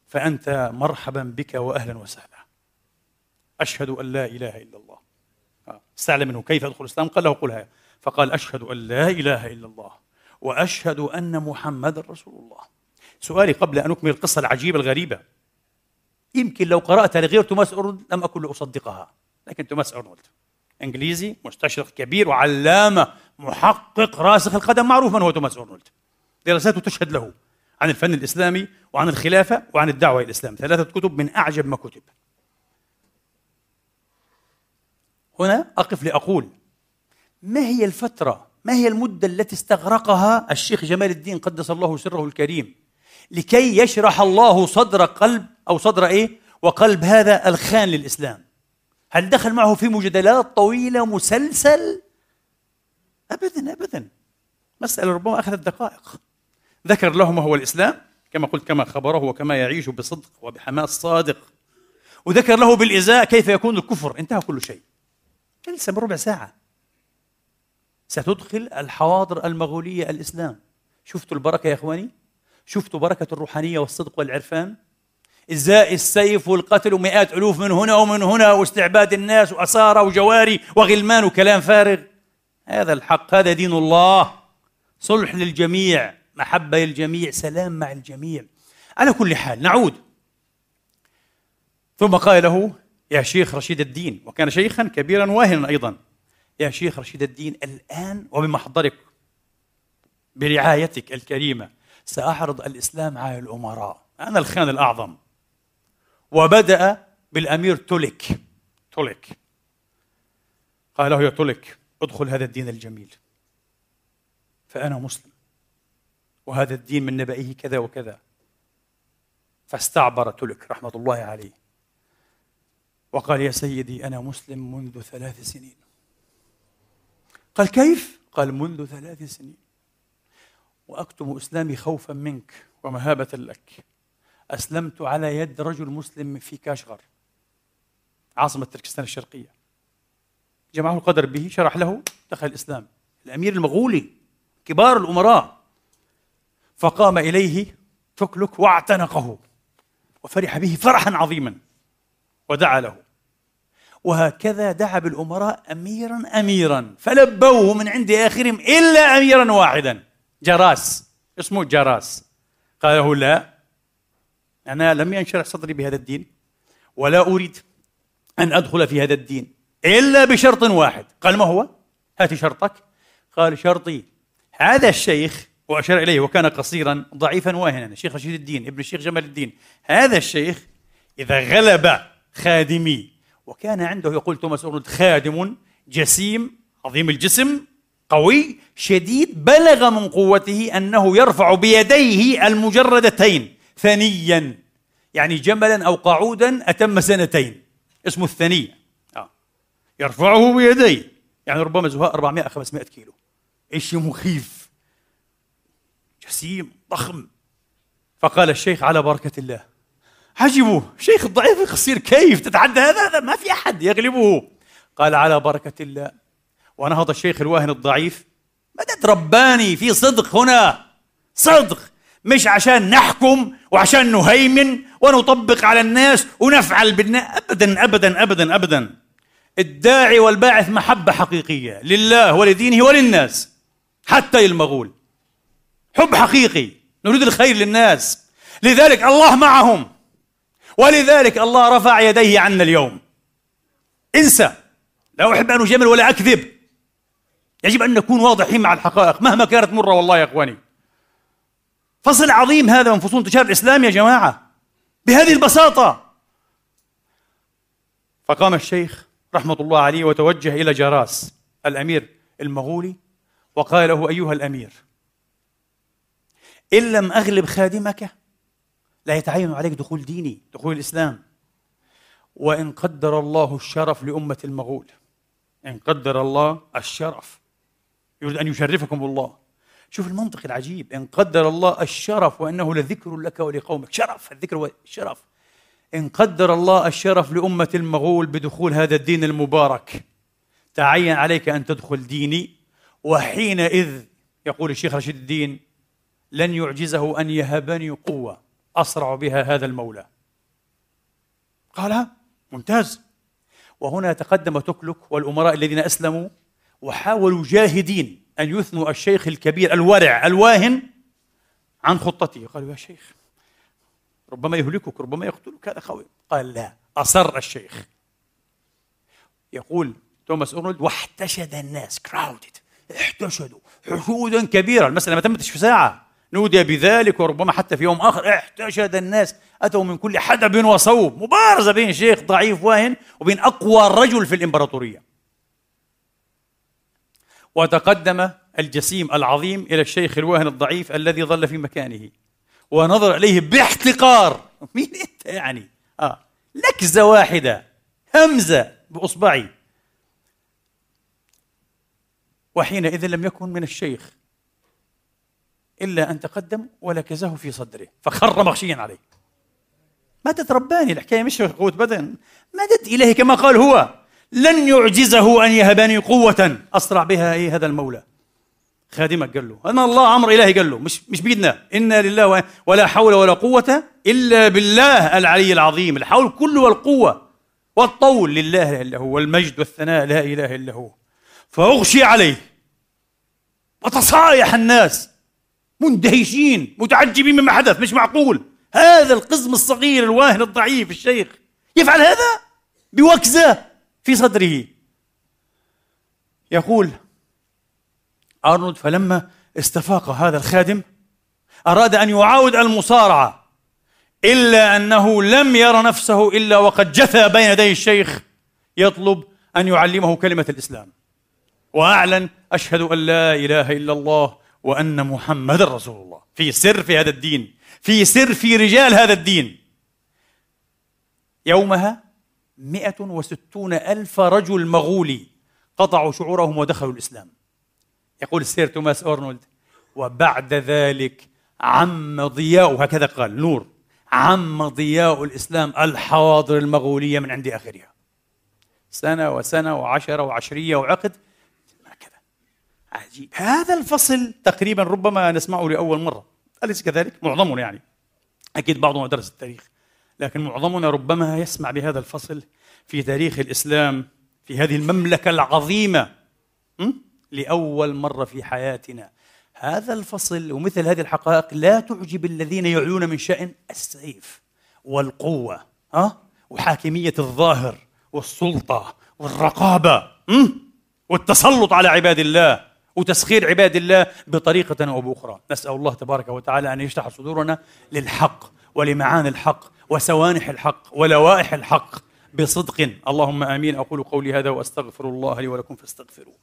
فأنت مرحبا بك وأهلا وسهلا. أشهد أن لا إله إلا الله. استعلم منه. كيف أدخل الإسلام؟ قال له قلها فقال أشهد أن لا إله إلا الله وأشهد أن محمد رسول الله. سؤالي قبل أن أكمل القصة العجيبة الغريبة. يمكن لو قرأتها لغير توماس أرنولد لم أكن لأصدقها. لكن توماس أرنولد إنجليزي مستشرق كبير وعلامة محقق راسخ القدم معروف من هو توماس أرنولد. دراساته تشهد له عن الفن الإسلامي وعن الخلافة وعن الدعوة إلى الإسلام. ثلاثة كتب من أعجب ما كتب. هنا أقف لأقول ما هي الفترة ما هي المدة التي استغرقها الشيخ جمال الدين قدس الله سره الكريم؟ لكي يشرح الله صدر قلب أو صدر إيه؟ وقلب هذا الخان للإسلام. هل دخل معه في مجادلات طويلة مسلسل؟ أبدا أبدا. مسألة ربما أخذت دقائق. ذكر له ما هو الإسلام كما قلت كما خبره وكما يعيش بصدق وبحماس صادق. وذكر له بالإزاء كيف يكون الكفر. انتهى كل شيء. جلسة بربع ساعة. ستدخل الحواضر المغولية الإسلام. شفتوا البركة يا إخواني؟ شفتوا بركة الروحانية والصدق والعرفان؟ إزاء السيف والقتل ومئات ألوف من هنا ومن هنا واستعباد الناس وأسارة وجواري وغلمان وكلام فارغ. هذا الحق هذا دين الله. صلح للجميع محبة للجميع سلام مع الجميع. على كل حال نعود. ثم قال له يا شيخ رشيد الدين وكان شيخا كبيرا واهنا أيضا. يا شيخ رشيد الدين الآن وبمحضرك برعايتك الكريمة سأعرض الإسلام على الأمراء. أنا الخان الأعظم. وبدأ بالأمير تولك تولك قال له يا تولك ادخل هذا الدين الجميل. فأنا مسلم. وهذا الدين من نبئه كذا وكذا. فاستعبر تلك رحمة الله عليه. وقال يا سيدي أنا مسلم منذ ثلاث سنين. قال كيف؟ قال منذ ثلاث سنين. وأكتم إسلامي خوفا منك ومهابة لك. أسلمت على يد رجل مسلم في كاشغر. عاصمة تركستان الشرقية. جمعه القدر به شرح له دخل الإسلام. الأمير المغولي كبار الأمراء فقام إليه تكلك واعتنقه وفرح به فرحا عظيما ودعا له. وهكذا دعا بالأمراء أميرا أميرا. فلبوه من عند آخرهم إلا أميرا واحدا. جراس. اسمه جراس. قال له لا أنا لم ينشرح صدري بهذا الدين ولا أريد أن أدخل في هذا الدين إلا بشرط واحد. قال ما هو؟ هات شرطك. قال شرطي هذا الشيخ وأشار إليه وكان قصيرا ضعيفا واهنا الشيخ رشيد الدين ابن الشيخ جمال الدين. هذا الشيخ إذا غلب خادمي وكان عنده يقول توماس أورنولد خادم جسيم عظيم الجسم قوي شديد بلغ من قوته أنه يرفع بيديه المجردتين ثنيا. يعني جملا أو قعودا أتم سنتين. اسمه الثني. آه. يرفعه بيديه. يعني ربما زهاء 400 500 كيلو. شيء مخيف؟ جسيم ضخم. فقال الشيخ على بركة الله عجبوا شيخ الضعيف القصير كيف؟ تتعدى هذا؟ هذا ما في أحد يغلبه. قال على بركة الله ونهض الشيخ الواهن الضعيف. مدد رباني في صدق هنا. صدق. مش عشان نحكم وعشان نهيمن ونطبق على الناس ونفعل بالناس ابدا ابدا ابدا ابدا. الداعي والباعث محبة حقيقية لله ولدينه وللناس حتى للمغول حب حقيقي. نريد الخير للناس. لذلك الله معهم. ولذلك الله رفع يديه عنا اليوم. انسى. لا أحب أن اجمل ولا أكذب. يجب أن نكون واضحين مع الحقائق. مهما كانت مرة والله يا إخواني. فصل عظيم هذا من فصول انتشار الإسلام يا جماعة. بهذه البساطة. فقام الشيخ رحمة الله عليه وتوجه إلى جراس الأمير المغولي وقال له أيها الأمير إن لم أغلب خادمك لا يتعين عليك دخول ديني دخول الإسلام. وإن قدر الله الشرف لأمة المغول إن قدر الله الشرف يريد أن يشرفكم الله شوف المنطق العجيب. إن قدر الله الشرف وأنه لذكر لك ولقومك. شرف الذكر والشرف إن قدر الله الشرف لأمة المغول بدخول هذا الدين المبارك. تعين عليك أن تدخل ديني. وحينئذ يقول الشيخ رشيد الدين لن يعجزه أن يهبني قوة أسرع بها هذا المولى. قال ممتاز. وهنا تقدم تكلك والأمراء الذين أسلموا وحاولوا جاهدين أن يثنوا الشيخ الكبير الورع الواهن عن خطته. قالوا يا شيخ ربما يهلكك ربما يقتلك. هذا خوي قال لا أصر الشيخ. يقول توماس اورنولد واحتشد الناس كراودد احتشدوا حشودا كبيرة المسألة ما تمتش في ساعة. نودي بذلك وربما حتى في يوم آخر احتشد الناس. أتوا من كل حدب وصوب. مبارزة بين شيخ ضعيف واهن وبين أقوى رجل في الإمبراطورية. وتقدم الجسيم العظيم إلى الشيخ الواهن الضعيف الذي ظل في مكانه. ونظر إليه باحتقار. مين أنت يعني؟ آه. لكزة واحدة. همزة بإصبعي. وحينئذ لم يكن من الشيخ إلا أن تقدم ولكزه في صدره. فخر مغشيا عليه. ما تترباني الحكاية مش قوة بدن. مدد إليه كما قال هو. لن يعجزه أن يهبني قوة. أسرع بها إيه هذا المولى؟ خادمك قال له. أنا الله أمر إلهي قال له. مش مش بيدنا. إنا لله ولا حول ولا قوة إلا بالله العلي العظيم. الحول كله والقوة والطول لله إلا هو والمجد والثناء لا إله إلا هو. فأغشي عليه. وتصايح الناس. مندهشين متعجبين مما حدث مش معقول. هذا القزم الصغير الواهن الضعيف الشيخ. يفعل هذا؟ بوكزة. في صدره. يقول أرنولد فلما استفاق هذا الخادم أراد أن يعاود المصارعة إلا أنه لم ير نفسه إلا وقد جثى بين يدي الشيخ يطلب أن يعلمه كلمة الإسلام. وأعلن أشهد أن لا إله إلا الله وأن محمد رسول الله. في سر في هذا الدين في سر في رجال هذا الدين. يومها مئة وستون ألف رجل مغولي قطعوا شعورهم ودخلوا الإسلام. يقول السير توماس أورنولد وبعد ذلك عم ضياء هكذا قال نور عم ضياء الإسلام الحواضر المغولية من عند آخرها. سنة وسنة وعشرة وعشرية وعقد هكذا. عجيب. هذا الفصل تقريبا ربما نسمعه لأول مرة أليس كذلك؟ معظمنا يعني. أكيد بعضنا درس التاريخ. لكن معظمنا ربما يسمع بهذا الفصل في تاريخ الإسلام في هذه المملكة العظيمة لأول مرة في حياتنا. هذا الفصل ومثل هذه الحقائق لا تعجب الذين يعلون من شأن السيف والقوة ها؟ وحاكمية الظاهر والسلطة والرقابة والتسلط على عباد الله وتسخير عباد الله بطريقة أو بأخرى. نسأل الله تبارك وتعالى أن يشرح صدورنا للحق ولمعاني الحق وسوانح الحق ولوائح الحق بصدق. اللهم آمين. أقول قولي هذا وأستغفر الله لي ولكم فاستغفروه.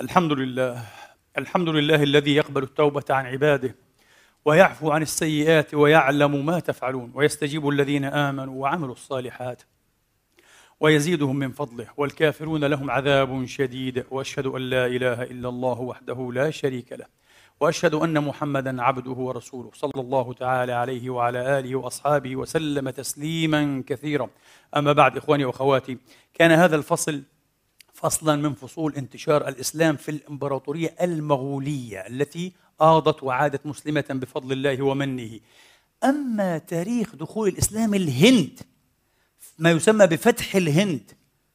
الحمد لله. الحمد لله الذي يقبل التوبة عن عباده ويعفو عن السيئات ويعلم ما تفعلون ويستجيب الذين آمنوا وعملوا الصالحات. ويزيدهم من فضله والكافرون لهم عذاب شديد وأشهد أن لا إله إلا الله وحده لا شريك له وأشهد أن محمدا عبده ورسوله صلى الله تعالى عليه وعلى آله وأصحابه وسلم تسليما كثيرا. أما بعد إخواني وأخواتي كان هذا الفصل فصلا من فصول انتشار الإسلام في الإمبراطورية المغولية التي آضت وعادت مسلمة بفضل الله ومنه. أما تاريخ دخول الإسلام الهند ما يسمى بفتح الهند.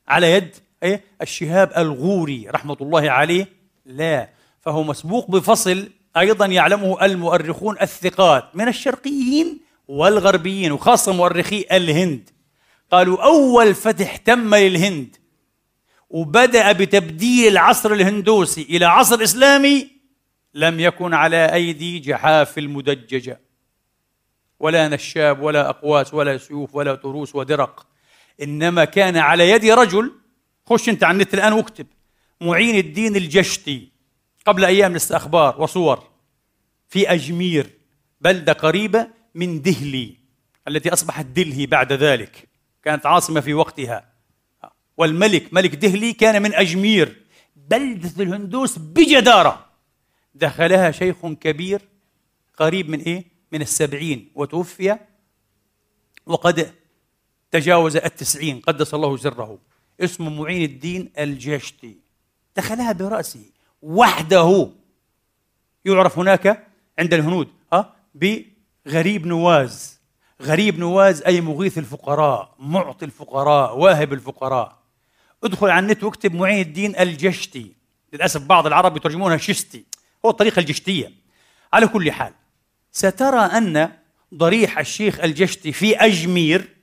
على يد إيه؟ الشهاب الغوري رحمه الله عليه. لا. فهو مسبوق بفصل أيضا يعلمه المؤرخون الثقات من الشرقيين والغربيين وخاصة مؤرخي الهند. قالوا أول فتح تم للهند وبدأ بتبديل العصر الهندوسي إلى عصر إسلامي لم يكن على أيدي جحاف المدججة. ولا نشاب ولا أقواس ولا سيوف ولا تروس ودرق. إنما كان على يد رجل. خش أنت على النت الآن واكتب. معين الدين الجشتي. قبل أيام لسه أخبار وصور. في أجمير. بلدة قريبة من دهلي. التي أصبحت دلهي بعد ذلك. كانت عاصمة في وقتها. والملك ملك دهلي كان من أجمير. بلدة الهندوس بجدارة. دخلها شيخ كبير قريب من إيه؟ من السبعين. وتوفي وقد تجاوز التسعين قدس الله سره اسمه معين الدين الجشتي دخلها برأسه. وحده. يعرف هناك عند الهنود أه؟ بغريب نواز. غريب نواز أي مغيث الفقراء معطي الفقراء واهب الفقراء. ادخل على النت واكتب معين الدين الجشتي للأسف بعض العرب يترجمونها شستي هو الطريقة الجشتية على كل حال سترى أن ضريح الشيخ الجشتي في أجمير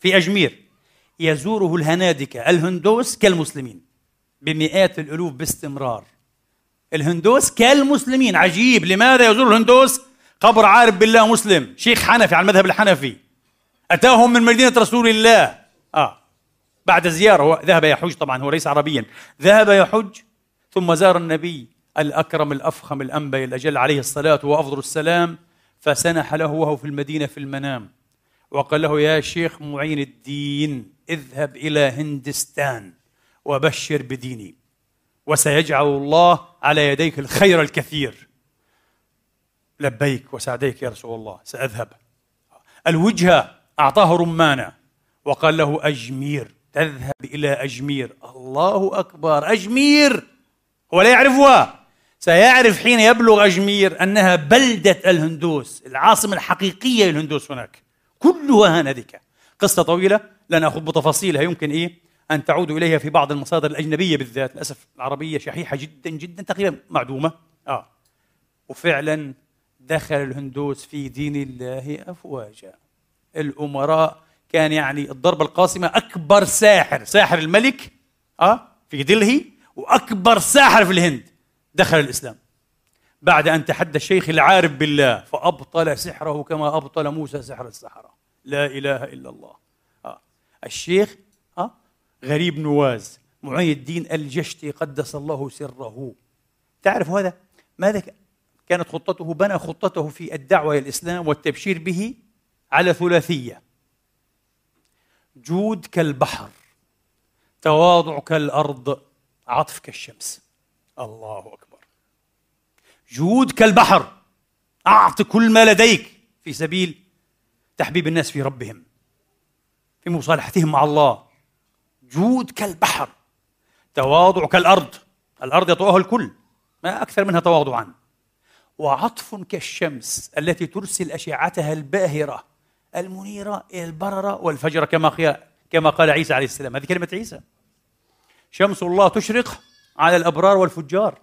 في أجمير. يزوره الهنادكة الهندوس كالمسلمين. بمئات الألوف باستمرار. الهندوس كالمسلمين. عجيب. لماذا يزور الهندوس؟ قبر عارف بالله مسلم. شيخ حنفي على المذهب الحنفي. أتاهم من مدينة رسول الله. آه. بعد زيارة. هو ذهب يحج طبعا. هو ليس عربيا. ذهب يحج ثم زار النبي الأكرم الأفخم الأنبي الأجل عليه الصلاة وأفضل السلام. فسنح له وهو في المدينة في المنام. وقال له يا شيخ معين الدين اذهب إلى هندستان وبشر بديني وسيجعل الله على يديك الخير الكثير. لبيك وسعديك يا رسول الله سأذهب. الوجهة أعطاه رمانة وقال له أجمير تذهب إلى أجمير. الله أكبر أجمير! هو لا يعرفها. سيعرف حين يبلغ أجمير أنها بلدة الهندوس العاصمة الحقيقية للهندوس هناك. كلها هنالك قصة طويلة لا نأخذ بتفاصيلها. يمكن إيه؟ أن تعودوا إليها في بعض المصادر الأجنبية بالذات. للأسف العربية شحيحة جدا جدا تقريبا معدومة. آه. وفعلا دخل الهندوس في دين الله أفواجا. الأمراء كان يعني الضربة القاسمة أكبر ساحر. ساحر الملك آه في دلهي وأكبر ساحر في الهند. دخل الإسلام. بعد أن تحدى الشيخ العارف بالله فأبطل سحره كما أبطل موسى سحر السحرة. لا إله إلا الله. آه. الشيخ آه. غريب نواز معين الدين الجشتي قدس الله سره. تعرف هذا؟ ماذا كانت خطته بنى خطته في الدعوة إلى الإسلام والتبشير به على ثلاثية. جود كالبحر تواضع كالأرض عطف كالشمس. الله أكبر. جود كالبحر. أعط كل ما لديك في سبيل تحبيب الناس في ربهم في مصالحتهم مع الله. جود كالبحر تواضع كالأرض. الأرض يطوعها الكل ما أكثر منها تواضعا. وعطف كالشمس التي ترسل أشعتها الباهرة المنيرة إلى البررة والفجر كما كما قال عيسى عليه السلام. هذه كلمة عيسى. شمس الله تشرق على الأبرار والفجار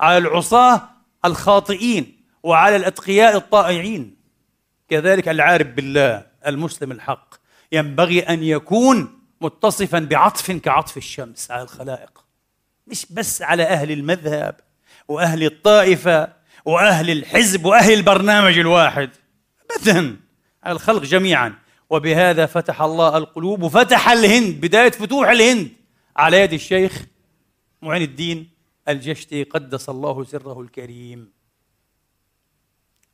على العصاة الخاطئين وعلى الأتقياء الطائعين. كذلك العارف بالله المسلم الحق ينبغي أن يكون متصفا بعطف كعطف الشمس على الخلائق. مش بس على أهل المذهب وأهل الطائفة وأهل الحزب وأهل البرنامج الواحد. أبدا على الخلق جميعا. وبهذا فتح الله القلوب وفتح الهند بداية فتوح الهند على يد الشيخ معين الدين الجشتي قدس الله سره الكريم.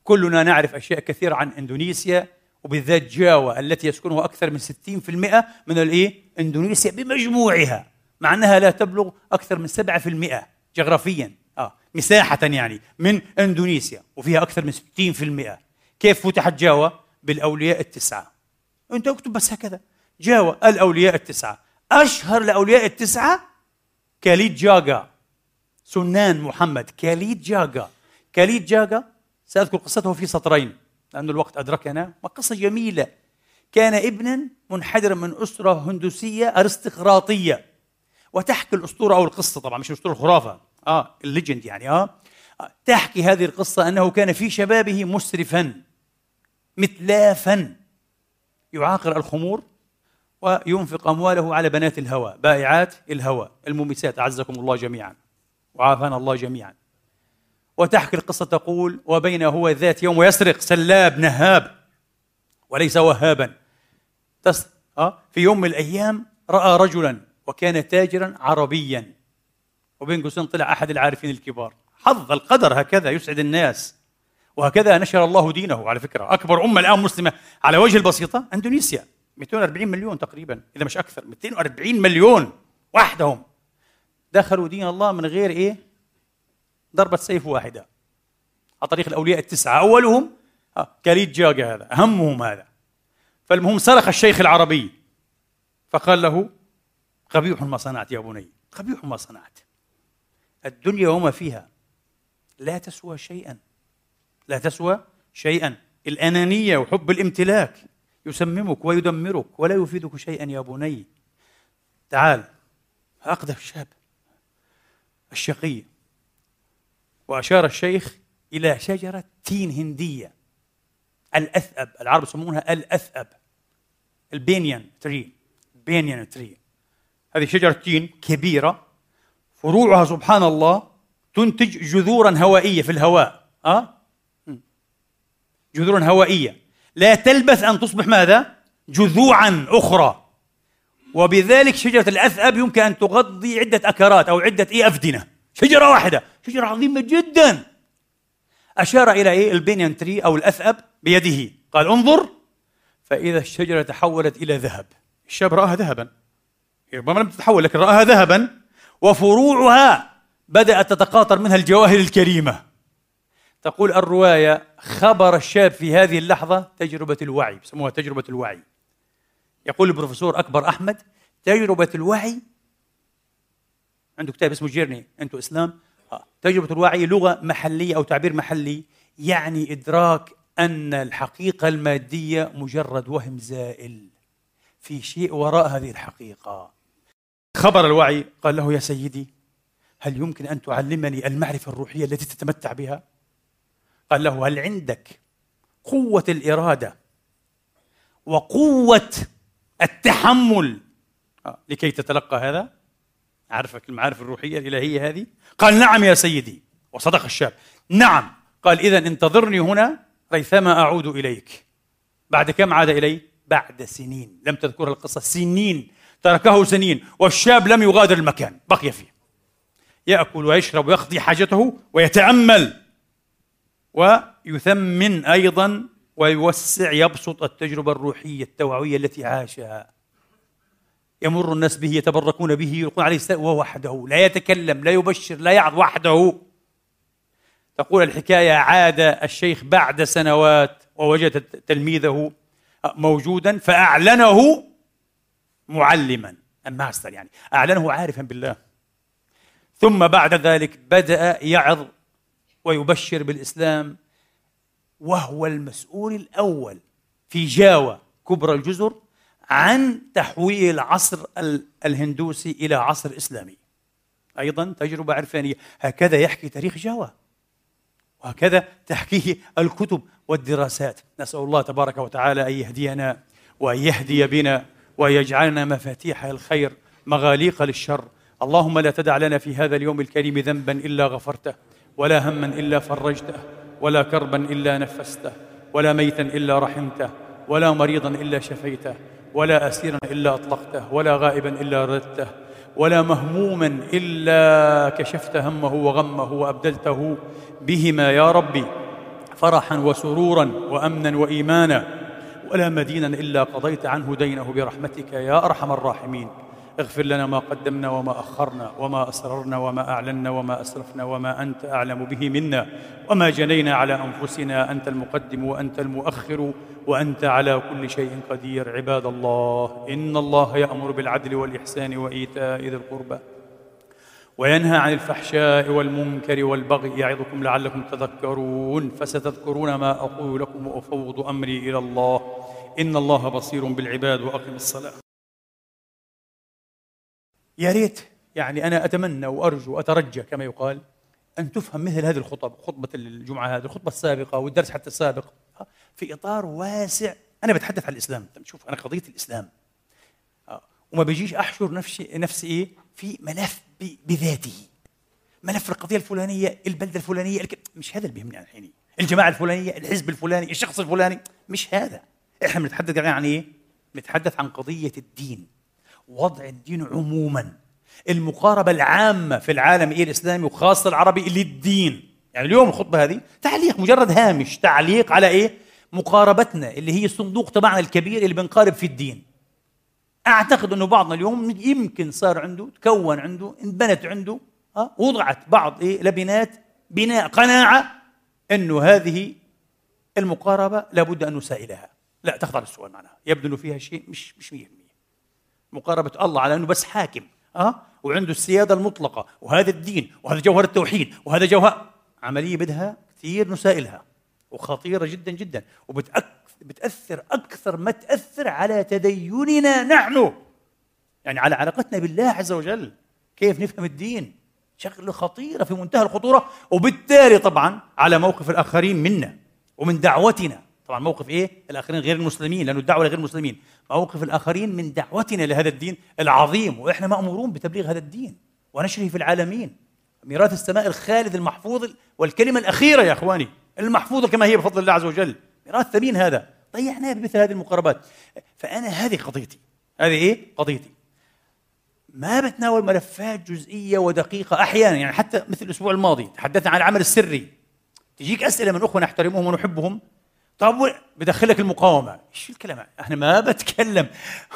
كلنا نعرف أشياء كثيرة عن إندونيسيا وبالذات جاوا التي يسكنها أكثر من 60% من الإيه؟ إندونيسيا بمجموعها مع أنها لا تبلغ أكثر من 7% جغرافيا. آه مساحة يعني من إندونيسيا وفيها أكثر من 60% كيف فتحت جاوا؟ بالأولياء التسعة. أنت اكتب بس هكذا. جاوا الأولياء التسعة. أشهر الأولياء التسعة؟ كاليد جاغا سنان محمد كاليد جاغا. كاليد جاغا سأذكر قصته في سطرين لأن الوقت أدركنا وقصة جميلة. كان ابنا منحدرا من أسرة هندوسية أرستقراطية. وتحكي الأسطورة أو القصة طبعا مش الأسطورة الخرافة. آه الليجند يعني آه. تحكي هذه القصة أنه كان في شبابه مسرفا متلافا. يعاقر الخمور وينفق أمواله على بنات الهوى بائعات الهوى. المميسات أعزكم الله جميعا. وعافانا الله جميعا. وتحكي القصة تقول وبين هو ذات يوم ويسرق سلاب نهاب وليس وهابا. تس... أه؟ في يوم من الأيام رأى رجلا وكان تاجرا عربيا. وبين قوسين طلع أحد العارفين الكبار. حظ القدر هكذا يسعد الناس. وهكذا نشر الله دينه على فكرة. أكبر أمة الآن مسلمة على وجه البسيطة أندونيسيا. 240 مليون تقريبا إذا مش أكثر 240 مليون وحدهم. دخلوا دين الله من غير إيه؟ ضربة سيف واحدة. على طريق الأولياء التسعة. أولهم آه، كاليد جاجا هذا أهمهم هذا. فالمهم صرخ الشيخ العربي فقال له قبيح ما صنعت يا بني؟ قبيح ما صنعت. الدنيا وما فيها. لا تسوى شيئا. لا تسوى شيئا. الأنانية وحب الامتلاك يسممك ويدمرك ولا يفيدك شيئا يا بني. تعال أقدر الشاب الشقي. وأشار الشيخ إلى شجرة تين هندية. الأثأب العرب يسمونها الأثأب. ال banyan tree banyan tree. هذه شجرة تين كبيرة. فروعها سبحان الله تنتج جذورا هوائية في الهواء. أه؟ جذور هوائية. لا تلبث أن تصبح ماذا؟ جذوعا أخرى. وبذلك شجرة الأثأب يمكن أن تغطي عدة أكرات أو عدة إيه أفدنة. شجرة واحدة. شجرة عظيمة جدا. أشار إلى إيه؟ البنيان تري أو الأثأب بيده. قال انظر فإذا الشجرة تحولت إلى ذهب. الشاب رآها ذهبا. ربما لم تتحول لكن رآها ذهبا. وفروعها بدأت تتقاطر منها الجواهر الكريمة. تقول الرواية خبر الشاب في هذه اللحظة تجربة الوعي يسموها تجربة الوعي. يقول البروفيسور أكبر أحمد تجربة الوعي عنده كتاب اسمه جيرني أنتو إسلام آه. تجربة الوعي لغة محلية أو تعبير محلي يعني إدراك أن الحقيقة المادية مجرد وهم زائل في شيء وراء هذه الحقيقة خبر الوعي قال له يا سيدي هل يمكن أن تعلمني المعرفة الروحية التي تتمتع بها؟ قال له هل عندك قوة الإرادة وقوة التحمل. آه، لكي تتلقى هذا؟ عرفك المعارف الروحية الإلهية هذه؟ قال نعم يا سيدي. وصدق الشاب. نعم. قال إذا انتظرني هنا ريثما أعود إليك. بعد كم عاد إلي؟ بعد سنين. لم تذكر القصة. سنين. تركه سنين. والشاب لم يغادر المكان. بقي فيه. يأكل ويشرب ويقضي حاجته ويتأمل. ويثمن أيضا ويوسع يبسط التجربة الروحية التوعوية التي عاشها. يمر الناس به يتبركون به يلقون عليه السلام وحده. لا يتكلم لا يبشر لا يعظ وحده. تقول الحكاية عاد الشيخ بعد سنوات ووجد تلميذه موجودا فأعلنه معلما. الماستر يعني. أعلنه عارفا بالله. ثم بعد ذلك بدأ يعظ ويبشر بالإسلام. وهو المسؤول الأول في جاوة كبرى الجزر عن تحويل العصر الهندوسي إلى عصر إسلامي. أيضا تجربة عرفانية. هكذا يحكي تاريخ جاوة. وهكذا تحكيه الكتب والدراسات. نسأل الله تبارك وتعالى أن يهدينا وأن يهدي بنا وأن يجعلنا مفاتيح الخير مغاليق للشر. اللهم لا تدع لنا في هذا اليوم الكريم ذنبا إلا غفرته ولا هما إلا فرجته. ولا كربا إلا نفسته ولا ميتا إلا رحمته ولا مريضا إلا شفيته ولا أسيرا إلا أطلقته ولا غائبا إلا ردته ولا مهموما إلا كشفت همه وغمه وأبدلته بهما يا ربي فرحا وسرورا وأمنا وإيمانا ولا مدينا إلا قضيت عنه دينه برحمتك يا أرحم الراحمين. اغفر لنا ما قدمنا وما أخرنا وما أسررنا وما أعلنا وما أسرفنا وما أنت أعلم به منا وما جنينا على أنفسنا أنت المقدم وأنت المؤخر وأنت على كل شيء قدير عباد الله إن الله يأمر بالعدل والإحسان وإيتاء ذي القربى وينهى عن الفحشاء والمنكر والبغي يعظكم لعلكم تذكرون فستذكرون ما أقول لكم وأفوض أمري إلى الله إن الله بصير بالعباد وأقم الصلاة يا ريت يعني أنا أتمنى وأرجو وأترجى كما يقال أن تفهم مثل هذه الخطب خطبة الجمعة هذه الخطبة السابقة والدرس حتى السابق في إطار واسع. أنا بتحدث عن الإسلام. شوف أنا قضية الإسلام. آه، وما بيجيش أحشر نفسي نفسي إيه؟ في ملف بذاته. ملف القضية الفلانية البلدة الفلانية مش هذا اللي بيهمني الحين. الجماعة الفلانية الحزب الفلاني الشخص الفلاني مش هذا. إحنا بنتحدث عن إيه؟ بنتحدث عن قضية الدين. وضع الدين عموما. المقاربة العامة في العالم إيه الإسلامي وخاصة العربي للدين. يعني اليوم الخطبة هذه تعليق مجرد هامش تعليق على إيه؟ مقاربتنا اللي هي الصندوق تبعنا الكبير اللي بنقارب في الدين. أعتقد أنه بعضنا اليوم يمكن صار عنده تكون عنده انبنت عنده أه؟ وضعت بعض إيه؟ لبنات بناء قناعة أنه هذه المقاربة لابد أن نسائلها لا تخضع للسؤال معناها يبدو أنه فيها شيء مش مش 100% مقاربة الله على أنه بس حاكم أه؟ وعنده السيادة المطلقة وهذا الدين وهذا جوهر التوحيد وهذا جوهر عملية بدها كثير نسائلها وخطيرة جدا جدا وبتأثر أكثر ما تأثر على تديننا نحن يعني على علاقتنا بالله عز وجل كيف نفهم الدين شغلة خطيرة في منتهى الخطورة وبالتالي طبعا على موقف الآخرين منا ومن دعوتنا طبعا موقف إيه؟ الآخرين غير المسلمين لأنه الدعوة لغير المسلمين. موقف الآخرين من دعوتنا لهذا الدين العظيم وإحنا مأمورون بتبليغ هذا الدين ونشره في العالمين. ميراث السماء الخالد المحفوظ والكلمة الأخيرة يا إخواني المحفوظة كما هي بفضل الله عز وجل. ميراث ثمين هذا. ضيعناه بمثل هذه المقاربات. فأنا هذه قضيتي. هذه إيه؟ قضيتي. ما بتناول ملفات جزئية ودقيقة أحيانا يعني حتى مثل الأسبوع الماضي تحدثنا عن العمل السري. تجيك أسئلة من أخوة نحترمهم ونحبهم. طب بدخلك المقاومة. إيش الكلام؟ إحنا ما بتكلم.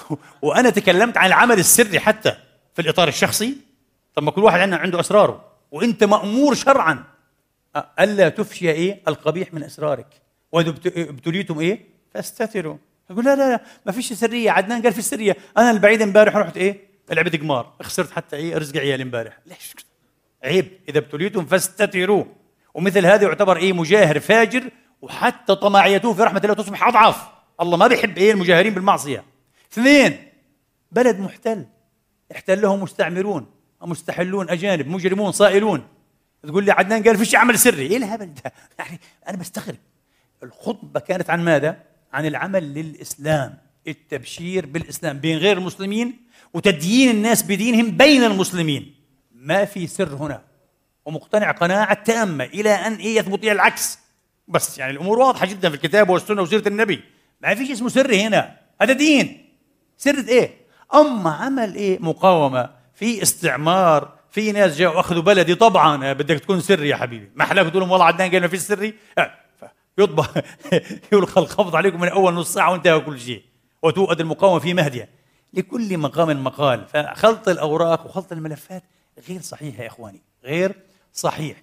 وأنا تكلمت عن العمل السري حتى في الإطار الشخصي. طب ما كل واحد عندنا عنده أسراره. وأنت مأمور شرعا. ألا تفشي إيه؟ القبيح من أسرارك. وإذا ابتليتم إيه؟ فاستتروا. يقول لا لا لا ما فيش سرية. عدنان قال في سريه أنا البعيد امبارح رحت إيه؟ لعبه قمار خسرت حتى إيه؟ رزق عيالي امبارح. ليش؟ عيب. إذا ابتليتم فاستتروا. ومثل هذا يعتبر إيه؟ مجاهر فاجر وحتى طمعيته في رحمة الله تصبح أضعف. الله ما بيحب إيه المجاهرين بالمعصية. اثنين بلد محتل. احتله مستعمرون مستحلون أجانب مجرمون صائلون. تقول لي عدنان قال فيش عمل سري. إيه الهبل ده؟ يعني أنا بستغرب. الخطبة كانت عن ماذا؟ عن العمل للإسلام التبشير بالإسلام بين غير المسلمين وتديين الناس بدينهم بين المسلمين. ما في سر هنا. ومقتنع قناعة تامة إلى أن إيه يثبت العكس. بس يعني الأمور واضحة جدا في الكتاب والسنة وسيرة النبي. ما فيش اسمه سر هنا. هذا دين. سر إيه؟ أما عمل إيه؟ مقاومة. في استعمار. في ناس جاوا أخذوا بلدي. طبعا بدك تكون سري يا حبيبي. ما احلاك تقول لهم والله عدنان قال ما في سري يطبخ. يلقى الخبط عليكم من أول نص ساعة وانتهى كل شيء. وتوأد المقاومة في مهدية. لكل مقام مقال. فخلط الأوراق وخلط الملفات غير صحيح يا إخواني. غير صحيح.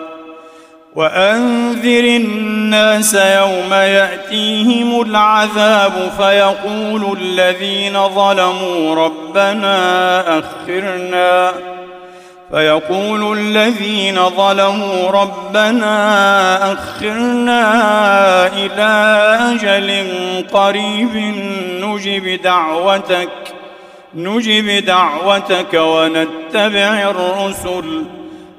وأنذر الناس يوم يأتيهم العذاب فيقول الذين ظلموا ربنا أخرنا. فيقول الذين ظلموا ربنا أخرنا إلى أجل قريب. نجب دعوتك نجب دعوتك ونتبع الرسل.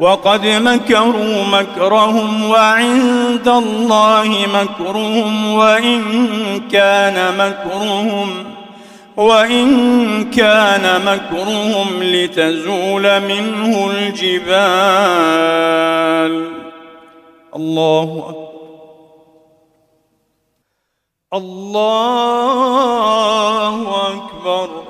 وقد مكروا مكرهم وعند الله مكرهم وإن كان مكرهم وإن كان مكرهم لتزول منه الجبال. الله أكبر. الله أكبر.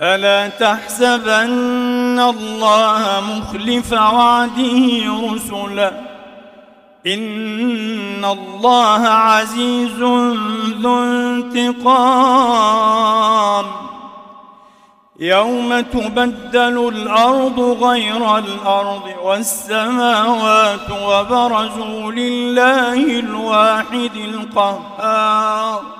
فلا تحسبن الله مخلف وعده رسلا؟ إن الله عزيز ذو انتقام. يوم تبدل الأرض غير الأرض والسماوات وبرزوا لله الواحد القهار.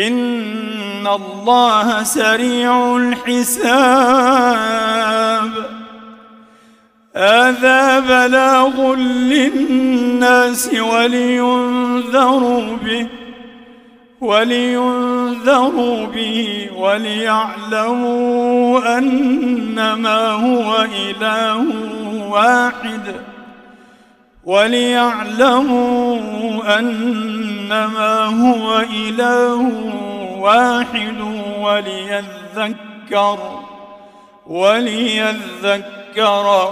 إن الله سريع الحساب. هذا بلاغ للناس ولينذروا به ولينذروا به وليعلموا أنما هو إله واحد. وليعلموا أنما هو إله واحد وليذكر وليذكر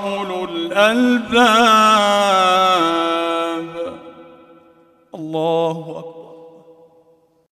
أولو الألباب. الله أكبر.